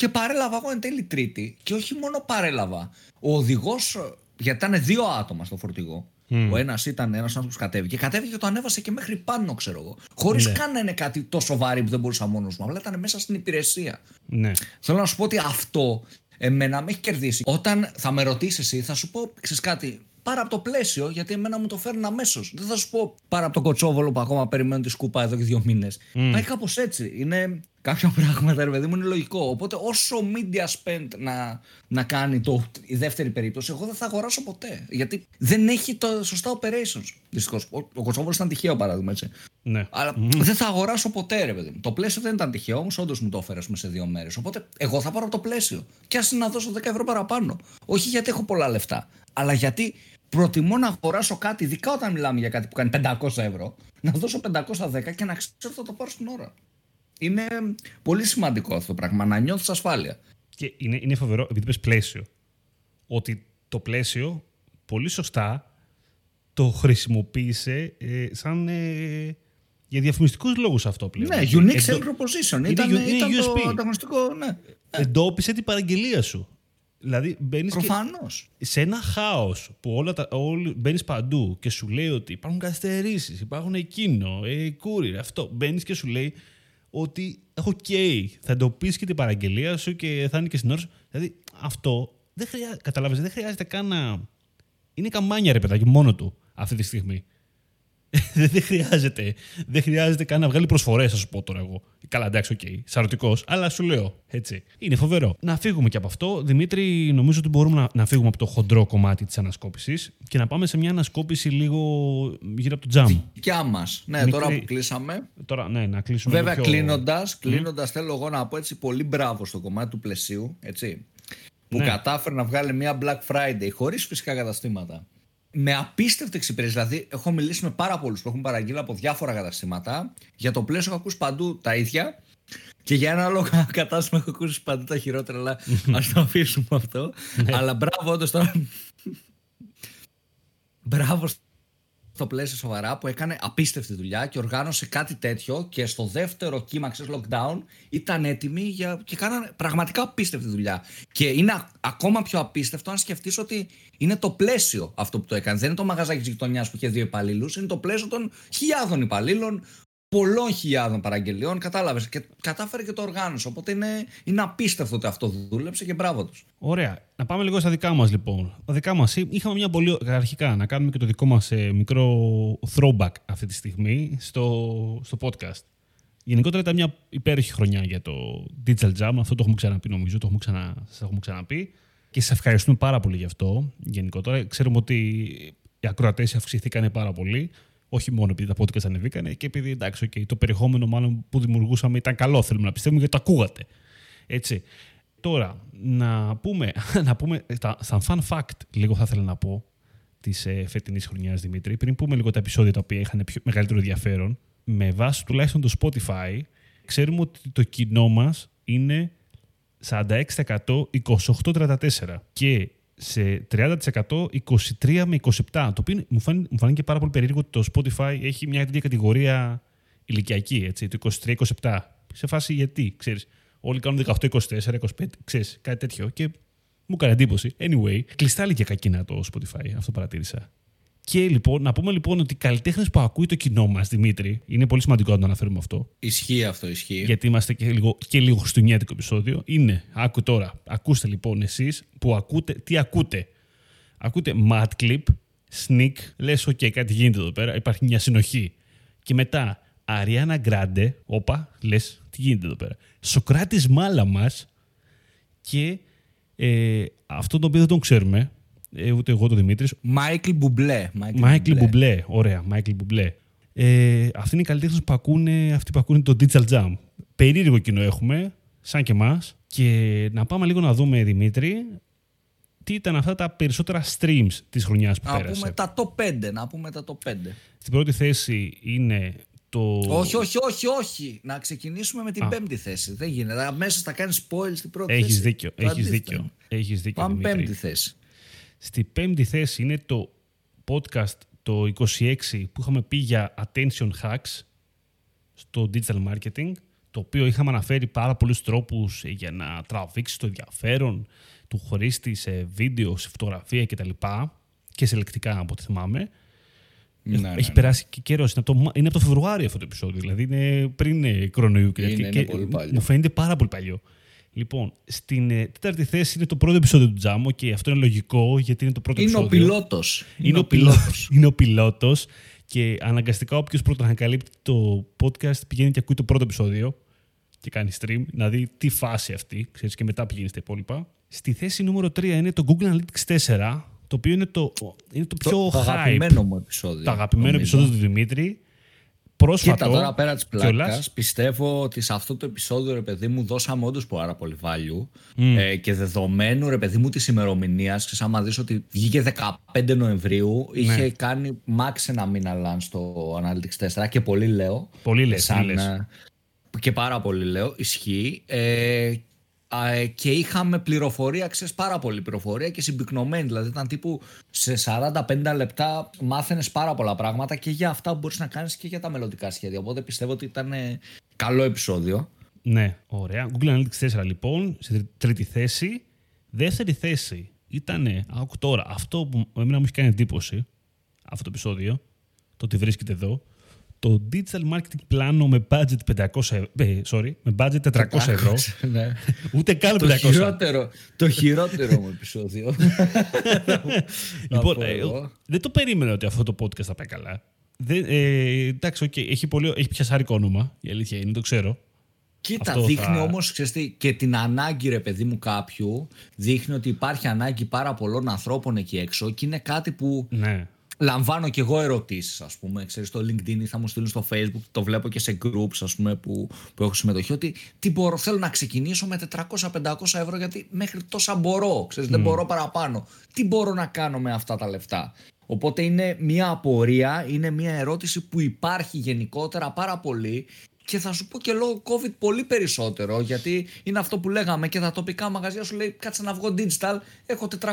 Και παρέλαβα εγώ εν τέλει Τρίτη. Και όχι μόνο παρέλαβα. Ο οδηγός, γιατί ήταν δύο άτομα στο φορτηγό. Ο ένας ήταν ένας άνθρωπος που κατέβηκε. Κατέβηκε και το ανέβασε και μέχρι πάνω, ξέρω εγώ. Χωρίς Ναι. καν να είναι κάτι τόσο βαρύ που δεν μπορούσα μόνος μου. Απλά ήταν μέσα στην υπηρεσία. Ναι. Θέλω να σου πω ότι αυτό εμένα με έχει κερδίσει. Όταν θα με ρωτήσεις εσύ, θα σου πω, ξέρεις κάτι, πάρα από το πλαίσιο, γιατί εμένα μου το φέρνει αμέσως. Δεν θα σου πω πάρα από το κοτσόβολο που ακόμα περιμένω τη σκούπα εδώ και δύο μήνες. Πάει κάπως έτσι. Είναι κάποια πράγματα, ρε παιδί μου, είναι λογικό. Οπότε όσο media spend να, να κάνει το, η δεύτερη περίπτωση, εγώ δεν θα αγοράσω ποτέ. Γιατί δεν έχει το σωστά operations. Δυστυχώς. Ο, ο Κοσόβολο ήταν τυχαίο παράδειγμα, έτσι. Ναι. Αλλά δεν θα αγοράσω ποτέ, ρε παιδί μου. Το πλαίσιο δεν ήταν τυχαίο, όμως όντως μου το έφερε σε δύο μέρες. Οπότε εγώ θα πάρω το πλαίσιο. Και ας να δώσω 10 ευρώ παραπάνω. Όχι γιατί έχω πολλά λεφτά, αλλά γιατί προτιμώ να αγοράσω κάτι, ειδικά όταν μιλάμε για κάτι που κάνει 500 ευρώ, να δώσω 510 και να ξέρω ότι θα το πάρω στην ώρα. Είναι πολύ σημαντικό αυτό το πράγμα, να νιώθεις ασφάλεια. Και είναι, είναι φοβερό, επειδή πες πλαίσιο, ότι το πλαίσιο πολύ σωστά το χρησιμοποίησε ε, σαν ε, για διαφημιστικούς λόγους αυτό πλέον. Ναι, unique selling proposition. Ήταν, είναι ήταν το ανταγωνιστικό, ναι. Εντόπισε την παραγγελία σου. Δηλαδή μπαίνεις σε ένα χάος που όλα τα, όλοι, μπαίνεις παντού και σου λέει ότι υπάρχουν καθυστερήσεις, υπάρχουν εκείνο, ε, courier, αυτό. Μπαίνεις και σου λέει ότι οκ, θα εντοπίσει και την παραγγελία σου και θα είναι και στην ώρα σου. Δηλαδή αυτό δεν χρειάζεται, καταλάβεις, δεν χρειάζεται καν να... Είναι καμπάνια ρε παιδάκι μόνο του αυτή τη στιγμή. δεν χρειάζεται. Δεν χρειάζεται καν να βγάλει προσφορές, θα σου πω τώρα εγώ. Καλά, εντάξει, okay, σαρωτικός, αλλά σου λέω έτσι. Είναι φοβερό. Να φύγουμε και από αυτό. Δημήτρη, νομίζω ότι μπορούμε να, να φύγουμε από το χοντρό κομμάτι της ανασκόπησης και να πάμε σε μια ανασκόπηση λίγο γύρω από το τζαμ. Δικιά μας. Ναι, Μικρή... τώρα που κλείσαμε. Τώρα, ναι, να κλείσουμε. Βέβαια, πιο... κλείνοντας, κλείνοντας, θέλω εγώ να πω έτσι πολύ μπράβο στο κομμάτι του πλαισίου. Έτσι, που ναι. κατάφερε να βγάλει μια Black Friday χωρίς φυσικά καταστήματα με απίστευτη εξυπηρεσία. Δηλαδή, έχω μιλήσει με πάρα πολλούς που έχουν παραγγείλει από διάφορα καταστήματα. Για το πλαίσιο έχω ακούσει παντού τα ίδια. Και για ένα άλλο κατάστημα έχω ακούσει παντού τα χειρότερα, αλλά ας το αφήσουμε αυτό. Ναι. αλλά μπράβο, όντως τώρα. μπράβο στο πλαίσιο σοβαρά που έκανε απίστευτη δουλειά και οργάνωσε κάτι τέτοιο και στο δεύτερο κύμα ξέρεις, lockdown ήταν έτοιμοι για... και κάνανε πραγματικά απίστευτη δουλειά. Και είναι ακόμα πιο απίστευτο αν σκεφτείς ότι είναι το πλαίσιο αυτό που το έκανε. Δεν είναι το μαγαζάκι της γειτονιάς που είχε δύο υπαλλήλους, είναι το πλαίσιο των χιλιάδων υπαλλήλων πολλών χιλιάδων παραγγελιών. Κατάλαβες και κατάφερε και το οργάνωσε. Οπότε είναι, είναι απίστευτο ότι αυτό δούλεψε και μπράβο τους. Ωραία. Να πάμε λίγο στα δικά μας λοιπόν. Τα δικά μας είχαμε μια πολύ. Αρχικά να κάνουμε και το δικό μας ε, μικρό throwback αυτή τη στιγμή στο, στο podcast. Γενικότερα ήταν μια υπέροχη χρονιά για το Digital Jam. Αυτό το έχουμε ξαναπεί νομίζω, το έχουμε, ξανα, έχουμε ξαναπεί. Και σας ευχαριστούμε πάρα πολύ γι' αυτό. Γενικότερα ξέρουμε ότι οι ακροατές αυξηθήκαν πάρα πολύ. Όχι μόνο επειδή τα podcast ανεβήκανε και επειδή εντάξει, okay, το περιεχόμενο μάλλον που δημιουργούσαμε ήταν καλό, θέλουμε να πιστεύουμε, γιατί το ακούγατε. Έτσι. Τώρα, να πούμε, να πούμε στα, σαν fun fact, λίγο θα ήθελα να πω, της ε, φετινής χρονιάς Δημήτρη, πριν πούμε λίγο τα επεισόδια τα οποία είχαν πιο, μεγαλύτερο ενδιαφέρον, με βάση τουλάχιστον το Spotify, ξέρουμε ότι το κοινό μας είναι 46% 28-34 και σε 30% 23 με 27. Το οποίο μου, φάνηκε, μου φάνηκε πάρα πολύ περίεργο ότι το Spotify έχει μια τέτοια κατηγορία ηλικιακή, έτσι, το 23-27. Σε φάση γιατί, ξέρεις. Όλοι κάνουν 18-24, 25, ξέρεις, κάτι τέτοιο. Και μου έκανε εντύπωση. Anyway, κλειστά και κακίνα το Spotify, αυτό παρατήρησα. Και λοιπόν, να πούμε λοιπόν ότι οι καλλιτέχνες που ακούει το κοινό μας, Δημήτρη, είναι πολύ σημαντικό να το αναφέρουμε αυτό. Ισχύει αυτό, ισχύει. Γιατί είμαστε και λίγο, και λίγο χριστουγεννιάτικο επεισόδιο. Είναι, άκου τώρα, ακούστε λοιπόν εσείς που ακούτε, τι ακούτε. Ακούτε Mad Clip, Snik, λες, OK, κάτι γίνεται εδώ πέρα, υπάρχει μια συνοχή. Και μετά Ariana Grande, όπα, λες, τι γίνεται εδώ πέρα. Σοκράτης Μάλαμα και ε, αυτό το οποίο δεν τον ξέρουμε, ε, ούτε εγώ το Δημήτρης. Michael Bublé. Michael Bublé. Ωραία, Michael Bublé. Ε, αυτοί είναι οι καλλιτέχνες που ακούνε, αυτοί που ακούνε το Digital Jam. Περίεργο κοινό έχουμε, σαν και εμάς. Και να πάμε λίγο να δούμε, Δημήτρη, τι ήταν αυτά τα περισσότερα streams της χρονιάς που να πέρασε. Πούμε τα top 5, να πούμε τα top 5. Στην πρώτη θέση είναι το... Όχι, όχι, όχι, όχι. Να ξεκινήσουμε με την Α. πέμπτη θέση. Δεν γίνεται. Μέσα θα κάνεις spoil στην πρώτη έχεις θέση. Δίκιο, έχεις δίκιο. Έχεις δίκιο. Πάμε Δημήτρη. πέμπτη θέση. Στη πέμπτη θέση είναι το podcast το 26 που είχαμε πει για attention hacks στο digital marketing, το οποίο είχαμε αναφέρει πάρα πολλούς τρόπους για να τραβήξεις το ενδιαφέρον του χρήστη σε βίντεο, σε φωτογραφία κτλ. Και σε λεκτικά από ό,τι θυμάμαι. Ναι, Έχει ναι, ναι. περάσει και καιρός. Είναι, από το, είναι από το Φεβρουάριο αυτό το επεισόδιο. Δηλαδή είναι πριν κορονοϊού. Είναι, και, είναι πολύ παλιό. Μου φαίνεται πάρα πολύ παλιό. Λοιπόν, στην ε, τέταρτη θέση είναι το πρώτο επεισόδιο του Τζάμο και αυτό είναι λογικό γιατί είναι το πρώτο είναι επεισόδιο. Ο πιλότος. Είναι, ο πιλότος. είναι ο πιλότος. Και αναγκαστικά όποιος πρώτος ανακαλύπτει το podcast πηγαίνει και ακούει το πρώτο επεισόδιο. και κάνει stream, να δει τι φάση αυτή, ξέρεις, και μετά πηγαίνει στα υπόλοιπα. Στη θέση νούμερο 3 είναι το Google Analytics 4, το οποίο είναι το, είναι το πιο το, hype. Το αγαπημένο μου επεισόδιο. Το αγαπημένο νομίζω. επεισόδιο του Δημήτρη. Πρόσφατο. Κοίτα τώρα πέρα της πλάκας, πιστεύω ότι σε αυτό το επεισόδιο, ρε παιδί μου, δώσαμε όντως πάρα πολύ value. Mm. Ε, και δεδομένου, ρε παιδί μου, της ημερομηνίας, ξέρεις, άμα δεις ότι βγήκε 15 Νοεμβρίου, ναι. είχε κάνει max ένα μήνα launch στο Analytics 4 και πολύ λέω. Πολύ λες. Ε, και πάρα πολύ λέω, ισχύει. Ε, ε, και είχαμε πληροφορία, ξέρεις πάρα πολύ πληροφορία και συμπυκνωμένη. Δηλαδή ήταν τύπου σε 40-50 λεπτά μάθαινες πάρα πολλά πράγματα και για αυτά που μπορείς να κάνεις και για τα μελλοντικά σχέδια. Οπότε πιστεύω ότι ήταν καλό επεισόδιο. Ναι, ωραία. Google Analytics 4 λοιπόν, σε τρίτη θέση. Δεύτερη θέση ήταν, άκου τώρα, αυτό που εμένα μου έχει κάνει εντύπωση, αυτό το επεισόδιο, το ότι βρίσκεται εδώ, το digital marketing πλάνο με budget 500 ευρώ, ε, sorry, με budget 400 ευρώ. Ναι. Ούτε καν 500. Το χειρότερο, το χειρότερο μου επεισόδιο. λοιπόν, ε, δεν το περίμενα ότι αυτό το podcast θα πάει καλά. Δεν, ε, εντάξει, okay, έχει, πολύ, έχει πιασάρικο όνομα, η αλήθεια είναι, το ξέρω. Κοίτα, αυτό δείχνει θα... όμως και την ανάγκη ρε παιδί μου κάποιου, δείχνει ότι υπάρχει ανάγκη πάρα πολλών ανθρώπων εκεί έξω και είναι κάτι που ναι λαμβάνω κι εγώ ερωτήσεις, ας πούμε. Ξέρεις, στο LinkedIn θα μου στείλουν στο Facebook, το βλέπω και σε groups ας πούμε, που, που έχω συμμετοχή. Ότι τι μπορώ, θέλω να ξεκινήσω με 400-500 ευρώ, γιατί μέχρι τόσα μπορώ. Ξέρεις, Δεν μπορώ παραπάνω. Τι μπορώ να κάνω με αυτά τα λεφτά; Οπότε είναι μια απορία, είναι μια ερώτηση που υπάρχει γενικότερα πάρα πολύ και θα σου πω και λόγω COVID πολύ περισσότερο, γιατί είναι αυτό που λέγαμε και τα τοπικά μαγαζιά σου λέει κάτσε να βγω digital, έχω 400-500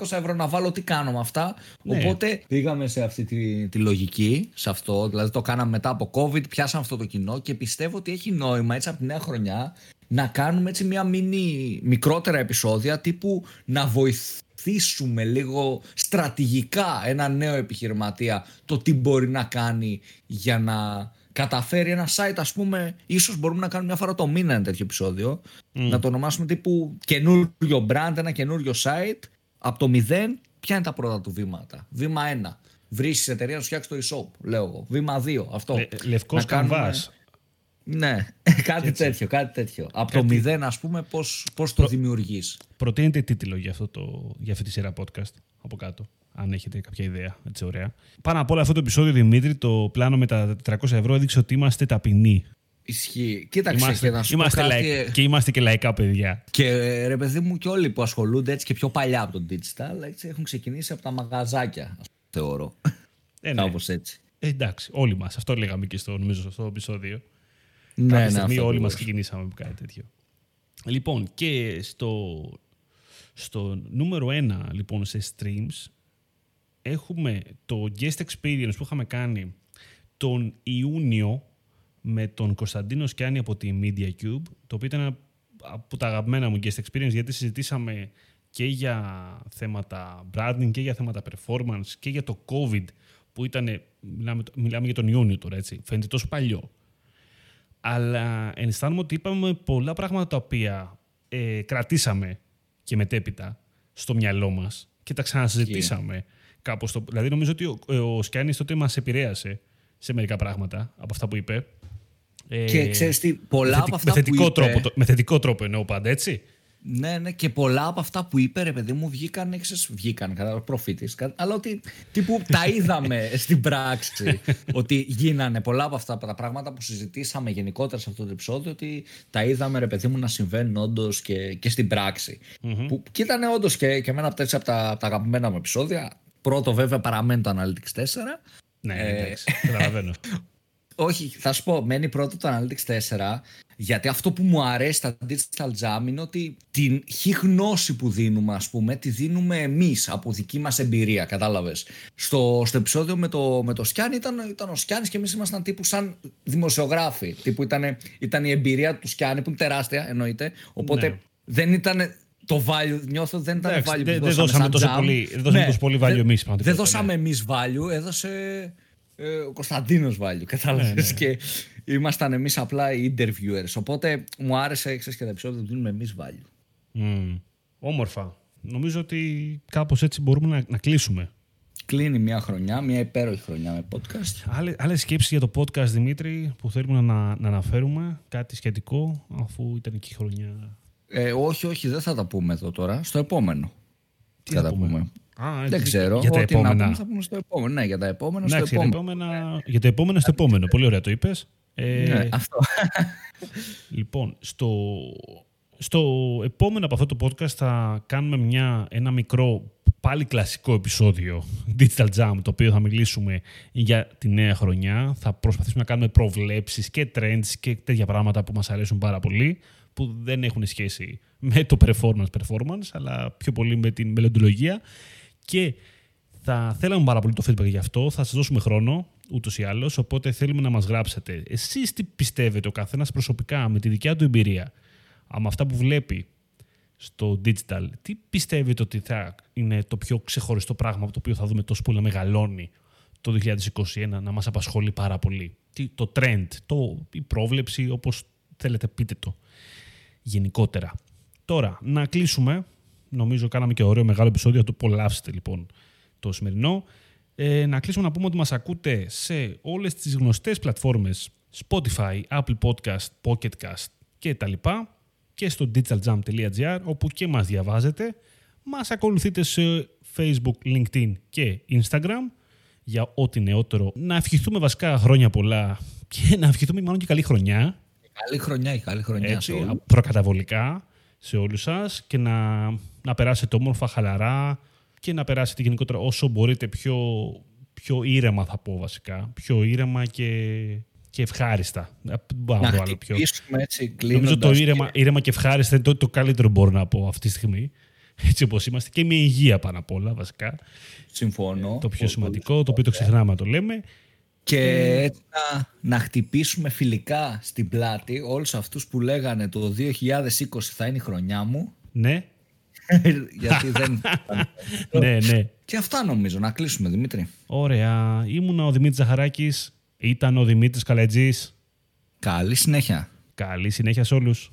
ευρώ να βάλω, τι κάνω με αυτά. Ναι. Οπότε πήγαμε σε αυτή τη, τη λογική, σε αυτό, δηλαδή το κάναμε μετά από COVID, πιάσαμε αυτό το κοινό και πιστεύω ότι έχει νόημα έτσι από τη νέα χρονιά να κάνουμε έτσι μια μίνι μικρότερα επεισόδια τύπου να βοηθήσουμε λίγο στρατηγικά ένα νέο επιχειρηματία το τι μπορεί να κάνει για να καταφέρει ένα site, ας πούμε, ίσως μπορούμε να κάνουμε μια φορά το μήνα ένα τέτοιο επεισόδιο, να το ονομάσουμε τύπου καινούριο brand, ένα καινούριο site, από το μηδέν, ποια είναι τα πρώτα του βήματα; Βήμα 1. Βρίσκει εταιρεία να φτιάξει το e-shop, λέω εγώ. Βήμα 2. Αυτό. Λε, λευκός κάνουμε... Ναι, κάτι Έτσι. τέτοιο, κάτι τέτοιο. Από το μηδέν, ας πούμε, πώς, πώς το Προ... δημιουργείς; Προτείνετε τίτλο για, αυτό το, για αυτή τη σειρά podcast από κάτω αν έχετε κάποια ιδέα. Έτσι, ωραία. Πάνω απ' όλα αυτό το επεισόδιο, Δημήτρη, το πλάνο με τα 400 ευρώ έδειξε ότι είμαστε ταπεινοί. Ισχύει. Κοίταξε είμαστε, και να σου είμαστε πω κάτι... λαϊκ, και είμαστε και λαϊκά παιδιά. Και ρε παιδί μου και όλοι που ασχολούνται έτσι και πιο παλιά από το digital έτσι, έχουν ξεκινήσει από τα μαγαζάκια, θεωρώ. Ε, ναι. Κάπως έτσι. Ε, εντάξει, όλοι μας. Αυτό λέγαμε και στο, νομίζω, στο επεισόδιο. Ναι, Κάποια ναι, στιγμή όλοι μας ξεκινήσαμε από κάτι τέτοιο. Λοιπόν, και στο, στο νούμερο ένα λοιπόν σε streams έχουμε το guest experience που είχαμε κάνει τον Ιούνιο με τον Κωνσταντίνο Σκιάνη από τη Media Cube, το οποίο ήταν από τα αγαπημένα μου guest experience, γιατί συζητήσαμε και για θέματα branding και για θέματα performance και για το COVID που ήταν, μιλάμε, μιλάμε για τον Ιούνιο τώρα, έτσι, φαίνεται τόσο παλιό. Αλλά αισθάνομαι ότι είπαμε πολλά πράγματα τα οποία ε, κρατήσαμε και μετέπειτα στο μυαλό μας και τα ξανασυζητήσαμε. Κάπως το, δηλαδή νομίζω ότι ο, ο Σκιάνης τότε μας επηρέασε σε μερικά πράγματα από αυτά που είπε. Και ε, ξέρεις τι, πολλά από αυτά με θετικό που είπε... Τρόπο, με θετικό τρόπο εννοώ πάντα, έτσι. Ναι, ναι, και πολλά από αυτά που είπε, ρε παιδί μου, βγήκαν, ξέρεις, βγήκαν κατά προφήτης. Αλλά ότι τύπου τα είδαμε στην πράξη. ότι γίνανε πολλά από αυτά τα πράγματα που συζητήσαμε γενικότερα σε αυτό το επεισόδιο, ότι τα είδαμε, ρε παιδί μου, να συμβαίνουν όντως και, και στην πραξη mm-hmm. Που, και ήταν όντως και, και εμένα από τα, από τα, τα αγαπημένα μου επεισόδια. Πρώτο βέβαια παραμένει το Analytics 4. Ναι, ε, εντάξει, καταλαβαίνω. Όχι, θα σου πω, μένει πρώτο το Analytics 4, γιατί αυτό που μου αρέσει στα Digital Jam είναι ότι την χι γνώση που δίνουμε, ας πούμε, τη δίνουμε εμείς από δική μας εμπειρία, κατάλαβες. Στο, στο επεισόδιο με το, με το Σκιάνι ήταν, ήταν ο Σκιάνης και εμείς ήμασταν τύπου σαν δημοσιογράφοι. Τύπου ήταν, ήταν η εμπειρία του Σκιάνι που είναι τεράστια, εννοείται. Οπότε ναι. δεν ήταν το value, νιώθω δεν ήταν Εντάξει, value δεν δε δώσαμε, τόσο πολύ, δεν δώσαμε ναι, τόσο πολύ value εμείς. Δεν δώσαμε εμείς value, έδωσε ε, ο Κωνσταντίνος value, κατάλαβες. Ναι, ναι. Και ήμασταν εμείς απλά οι interviewers. Οπότε μου άρεσε, ξέρεις και τα επεισόδια που δίνουμε εμείς value. Mm. Όμορφα. Νομίζω ότι κάπως έτσι μπορούμε να, να κλείσουμε. Κλείνει μια χρονιά, μια υπέροχη χρονιά με podcast. Άλλε άλλες σκέψεις για το podcast, Δημήτρη, που θέλουμε να, να αναφέρουμε, κάτι σχετικό, αφού ήταν εκεί η χρονιά. Ε, όχι, όχι, δεν θα τα πούμε εδώ τώρα. Στο επόμενο. Τι θα θα τα πούμε; πούμε. Α, Δεν ξέρω. Για τα Ό,τι να επόμενα. πούμε θα πούμε στο επόμενο. Ναι, για τα επόμενα στο Εντάξει, για τα επόμενο. επόμενα, για τα επόμενα στο επόμενο. Πολύ ωραία το είπες. Ε, Ναι, αυτό. Λοιπόν, στο, στο επόμενο από αυτό το podcast θα κάνουμε μια, ένα μικρό, πάλι κλασικό επεισόδιο Digital Jam, το οποίο θα μιλήσουμε για τη νέα χρονιά. Θα προσπαθήσουμε να κάνουμε προβλέψεις και trends και τέτοια πράγματα που μας αρέσουν πάρα πολύ, που δεν έχουν σχέση με το performance performance, αλλά πιο πολύ με την μελλοντολογία. Και θα θέλαμε πάρα πολύ το feedback γι' αυτό. Θα σας δώσουμε χρόνο, ούτως ή άλλως. Οπότε θέλουμε να μας γράψετε. Εσείς τι πιστεύετε ο καθένας προσωπικά, με τη δικιά του εμπειρία, με αυτά που βλέπει στο digital, τι πιστεύετε ότι θα είναι το πιο ξεχωριστό πράγμα το οποίο θα δούμε τόσο πολύ να μεγαλώνει το 2021, να μας απασχολεί πάρα πολύ; Τι, το trend, το, η πρόβλεψη, όπως θέλετε πείτε το γενικότερα. Τώρα, να κλείσουμε. Νομίζω κάναμε και ωραίο μεγάλο επεισόδιο, θα το απολαύσετε λοιπόν το σημερινό. Ε, να κλείσουμε να πούμε ότι μας ακούτε σε όλες τις γνωστές πλατφόρμες Spotify, Apple Podcast, Pocket Cast και τα λοιπά και στο digitaljump.gr όπου και μας διαβάζετε. Μας ακολουθείτε σε Facebook, LinkedIn και Instagram για ό,τι νεότερο. Να ευχηθούμε βασικά χρόνια πολλά και να ευχηθούμε μάλλον και καλή χρονιά Καλή χρονιά, η καλή χρονιά σε έτσι, όλους. προκαταβολικά σε όλους σας και να, να περάσετε όμορφα, χαλαρά και να περάσετε γενικότερα όσο μπορείτε πιο, πιο ήρεμα θα πω βασικά. Πιο ήρεμα και, και ευχάριστα. Δεν μπορώ να Να βρω άλλο πιο. χτυπήσουμε έτσι Νομίζω κλείνοντας. το ήρεμα, ήρεμα και ευχάριστα είναι το, το καλύτερο μπορώ να πω αυτή τη στιγμή. Έτσι όπως είμαστε και με υγεία πάνω απ' όλα βασικά. Συμφωνώ. Το πιο Πολύ, σημαντικό, το οποίο το ξεχνάμε να το λέμε. Και έτσι να, να χτυπήσουμε φιλικά στην πλάτη όλους αυτούς που λέγανε το 2020 θα είναι η χρονιά μου. Ναι, γιατί δεν... ναι, ναι. Και αυτά νομίζω. Να κλείσουμε, Δημήτρη. Ωραία. Ήμουνα ο Δημήτρης Ζαχαράκης. Ήταν ο Δημήτρης Καλετζής. Καλή συνέχεια. Καλή συνέχεια σε όλους.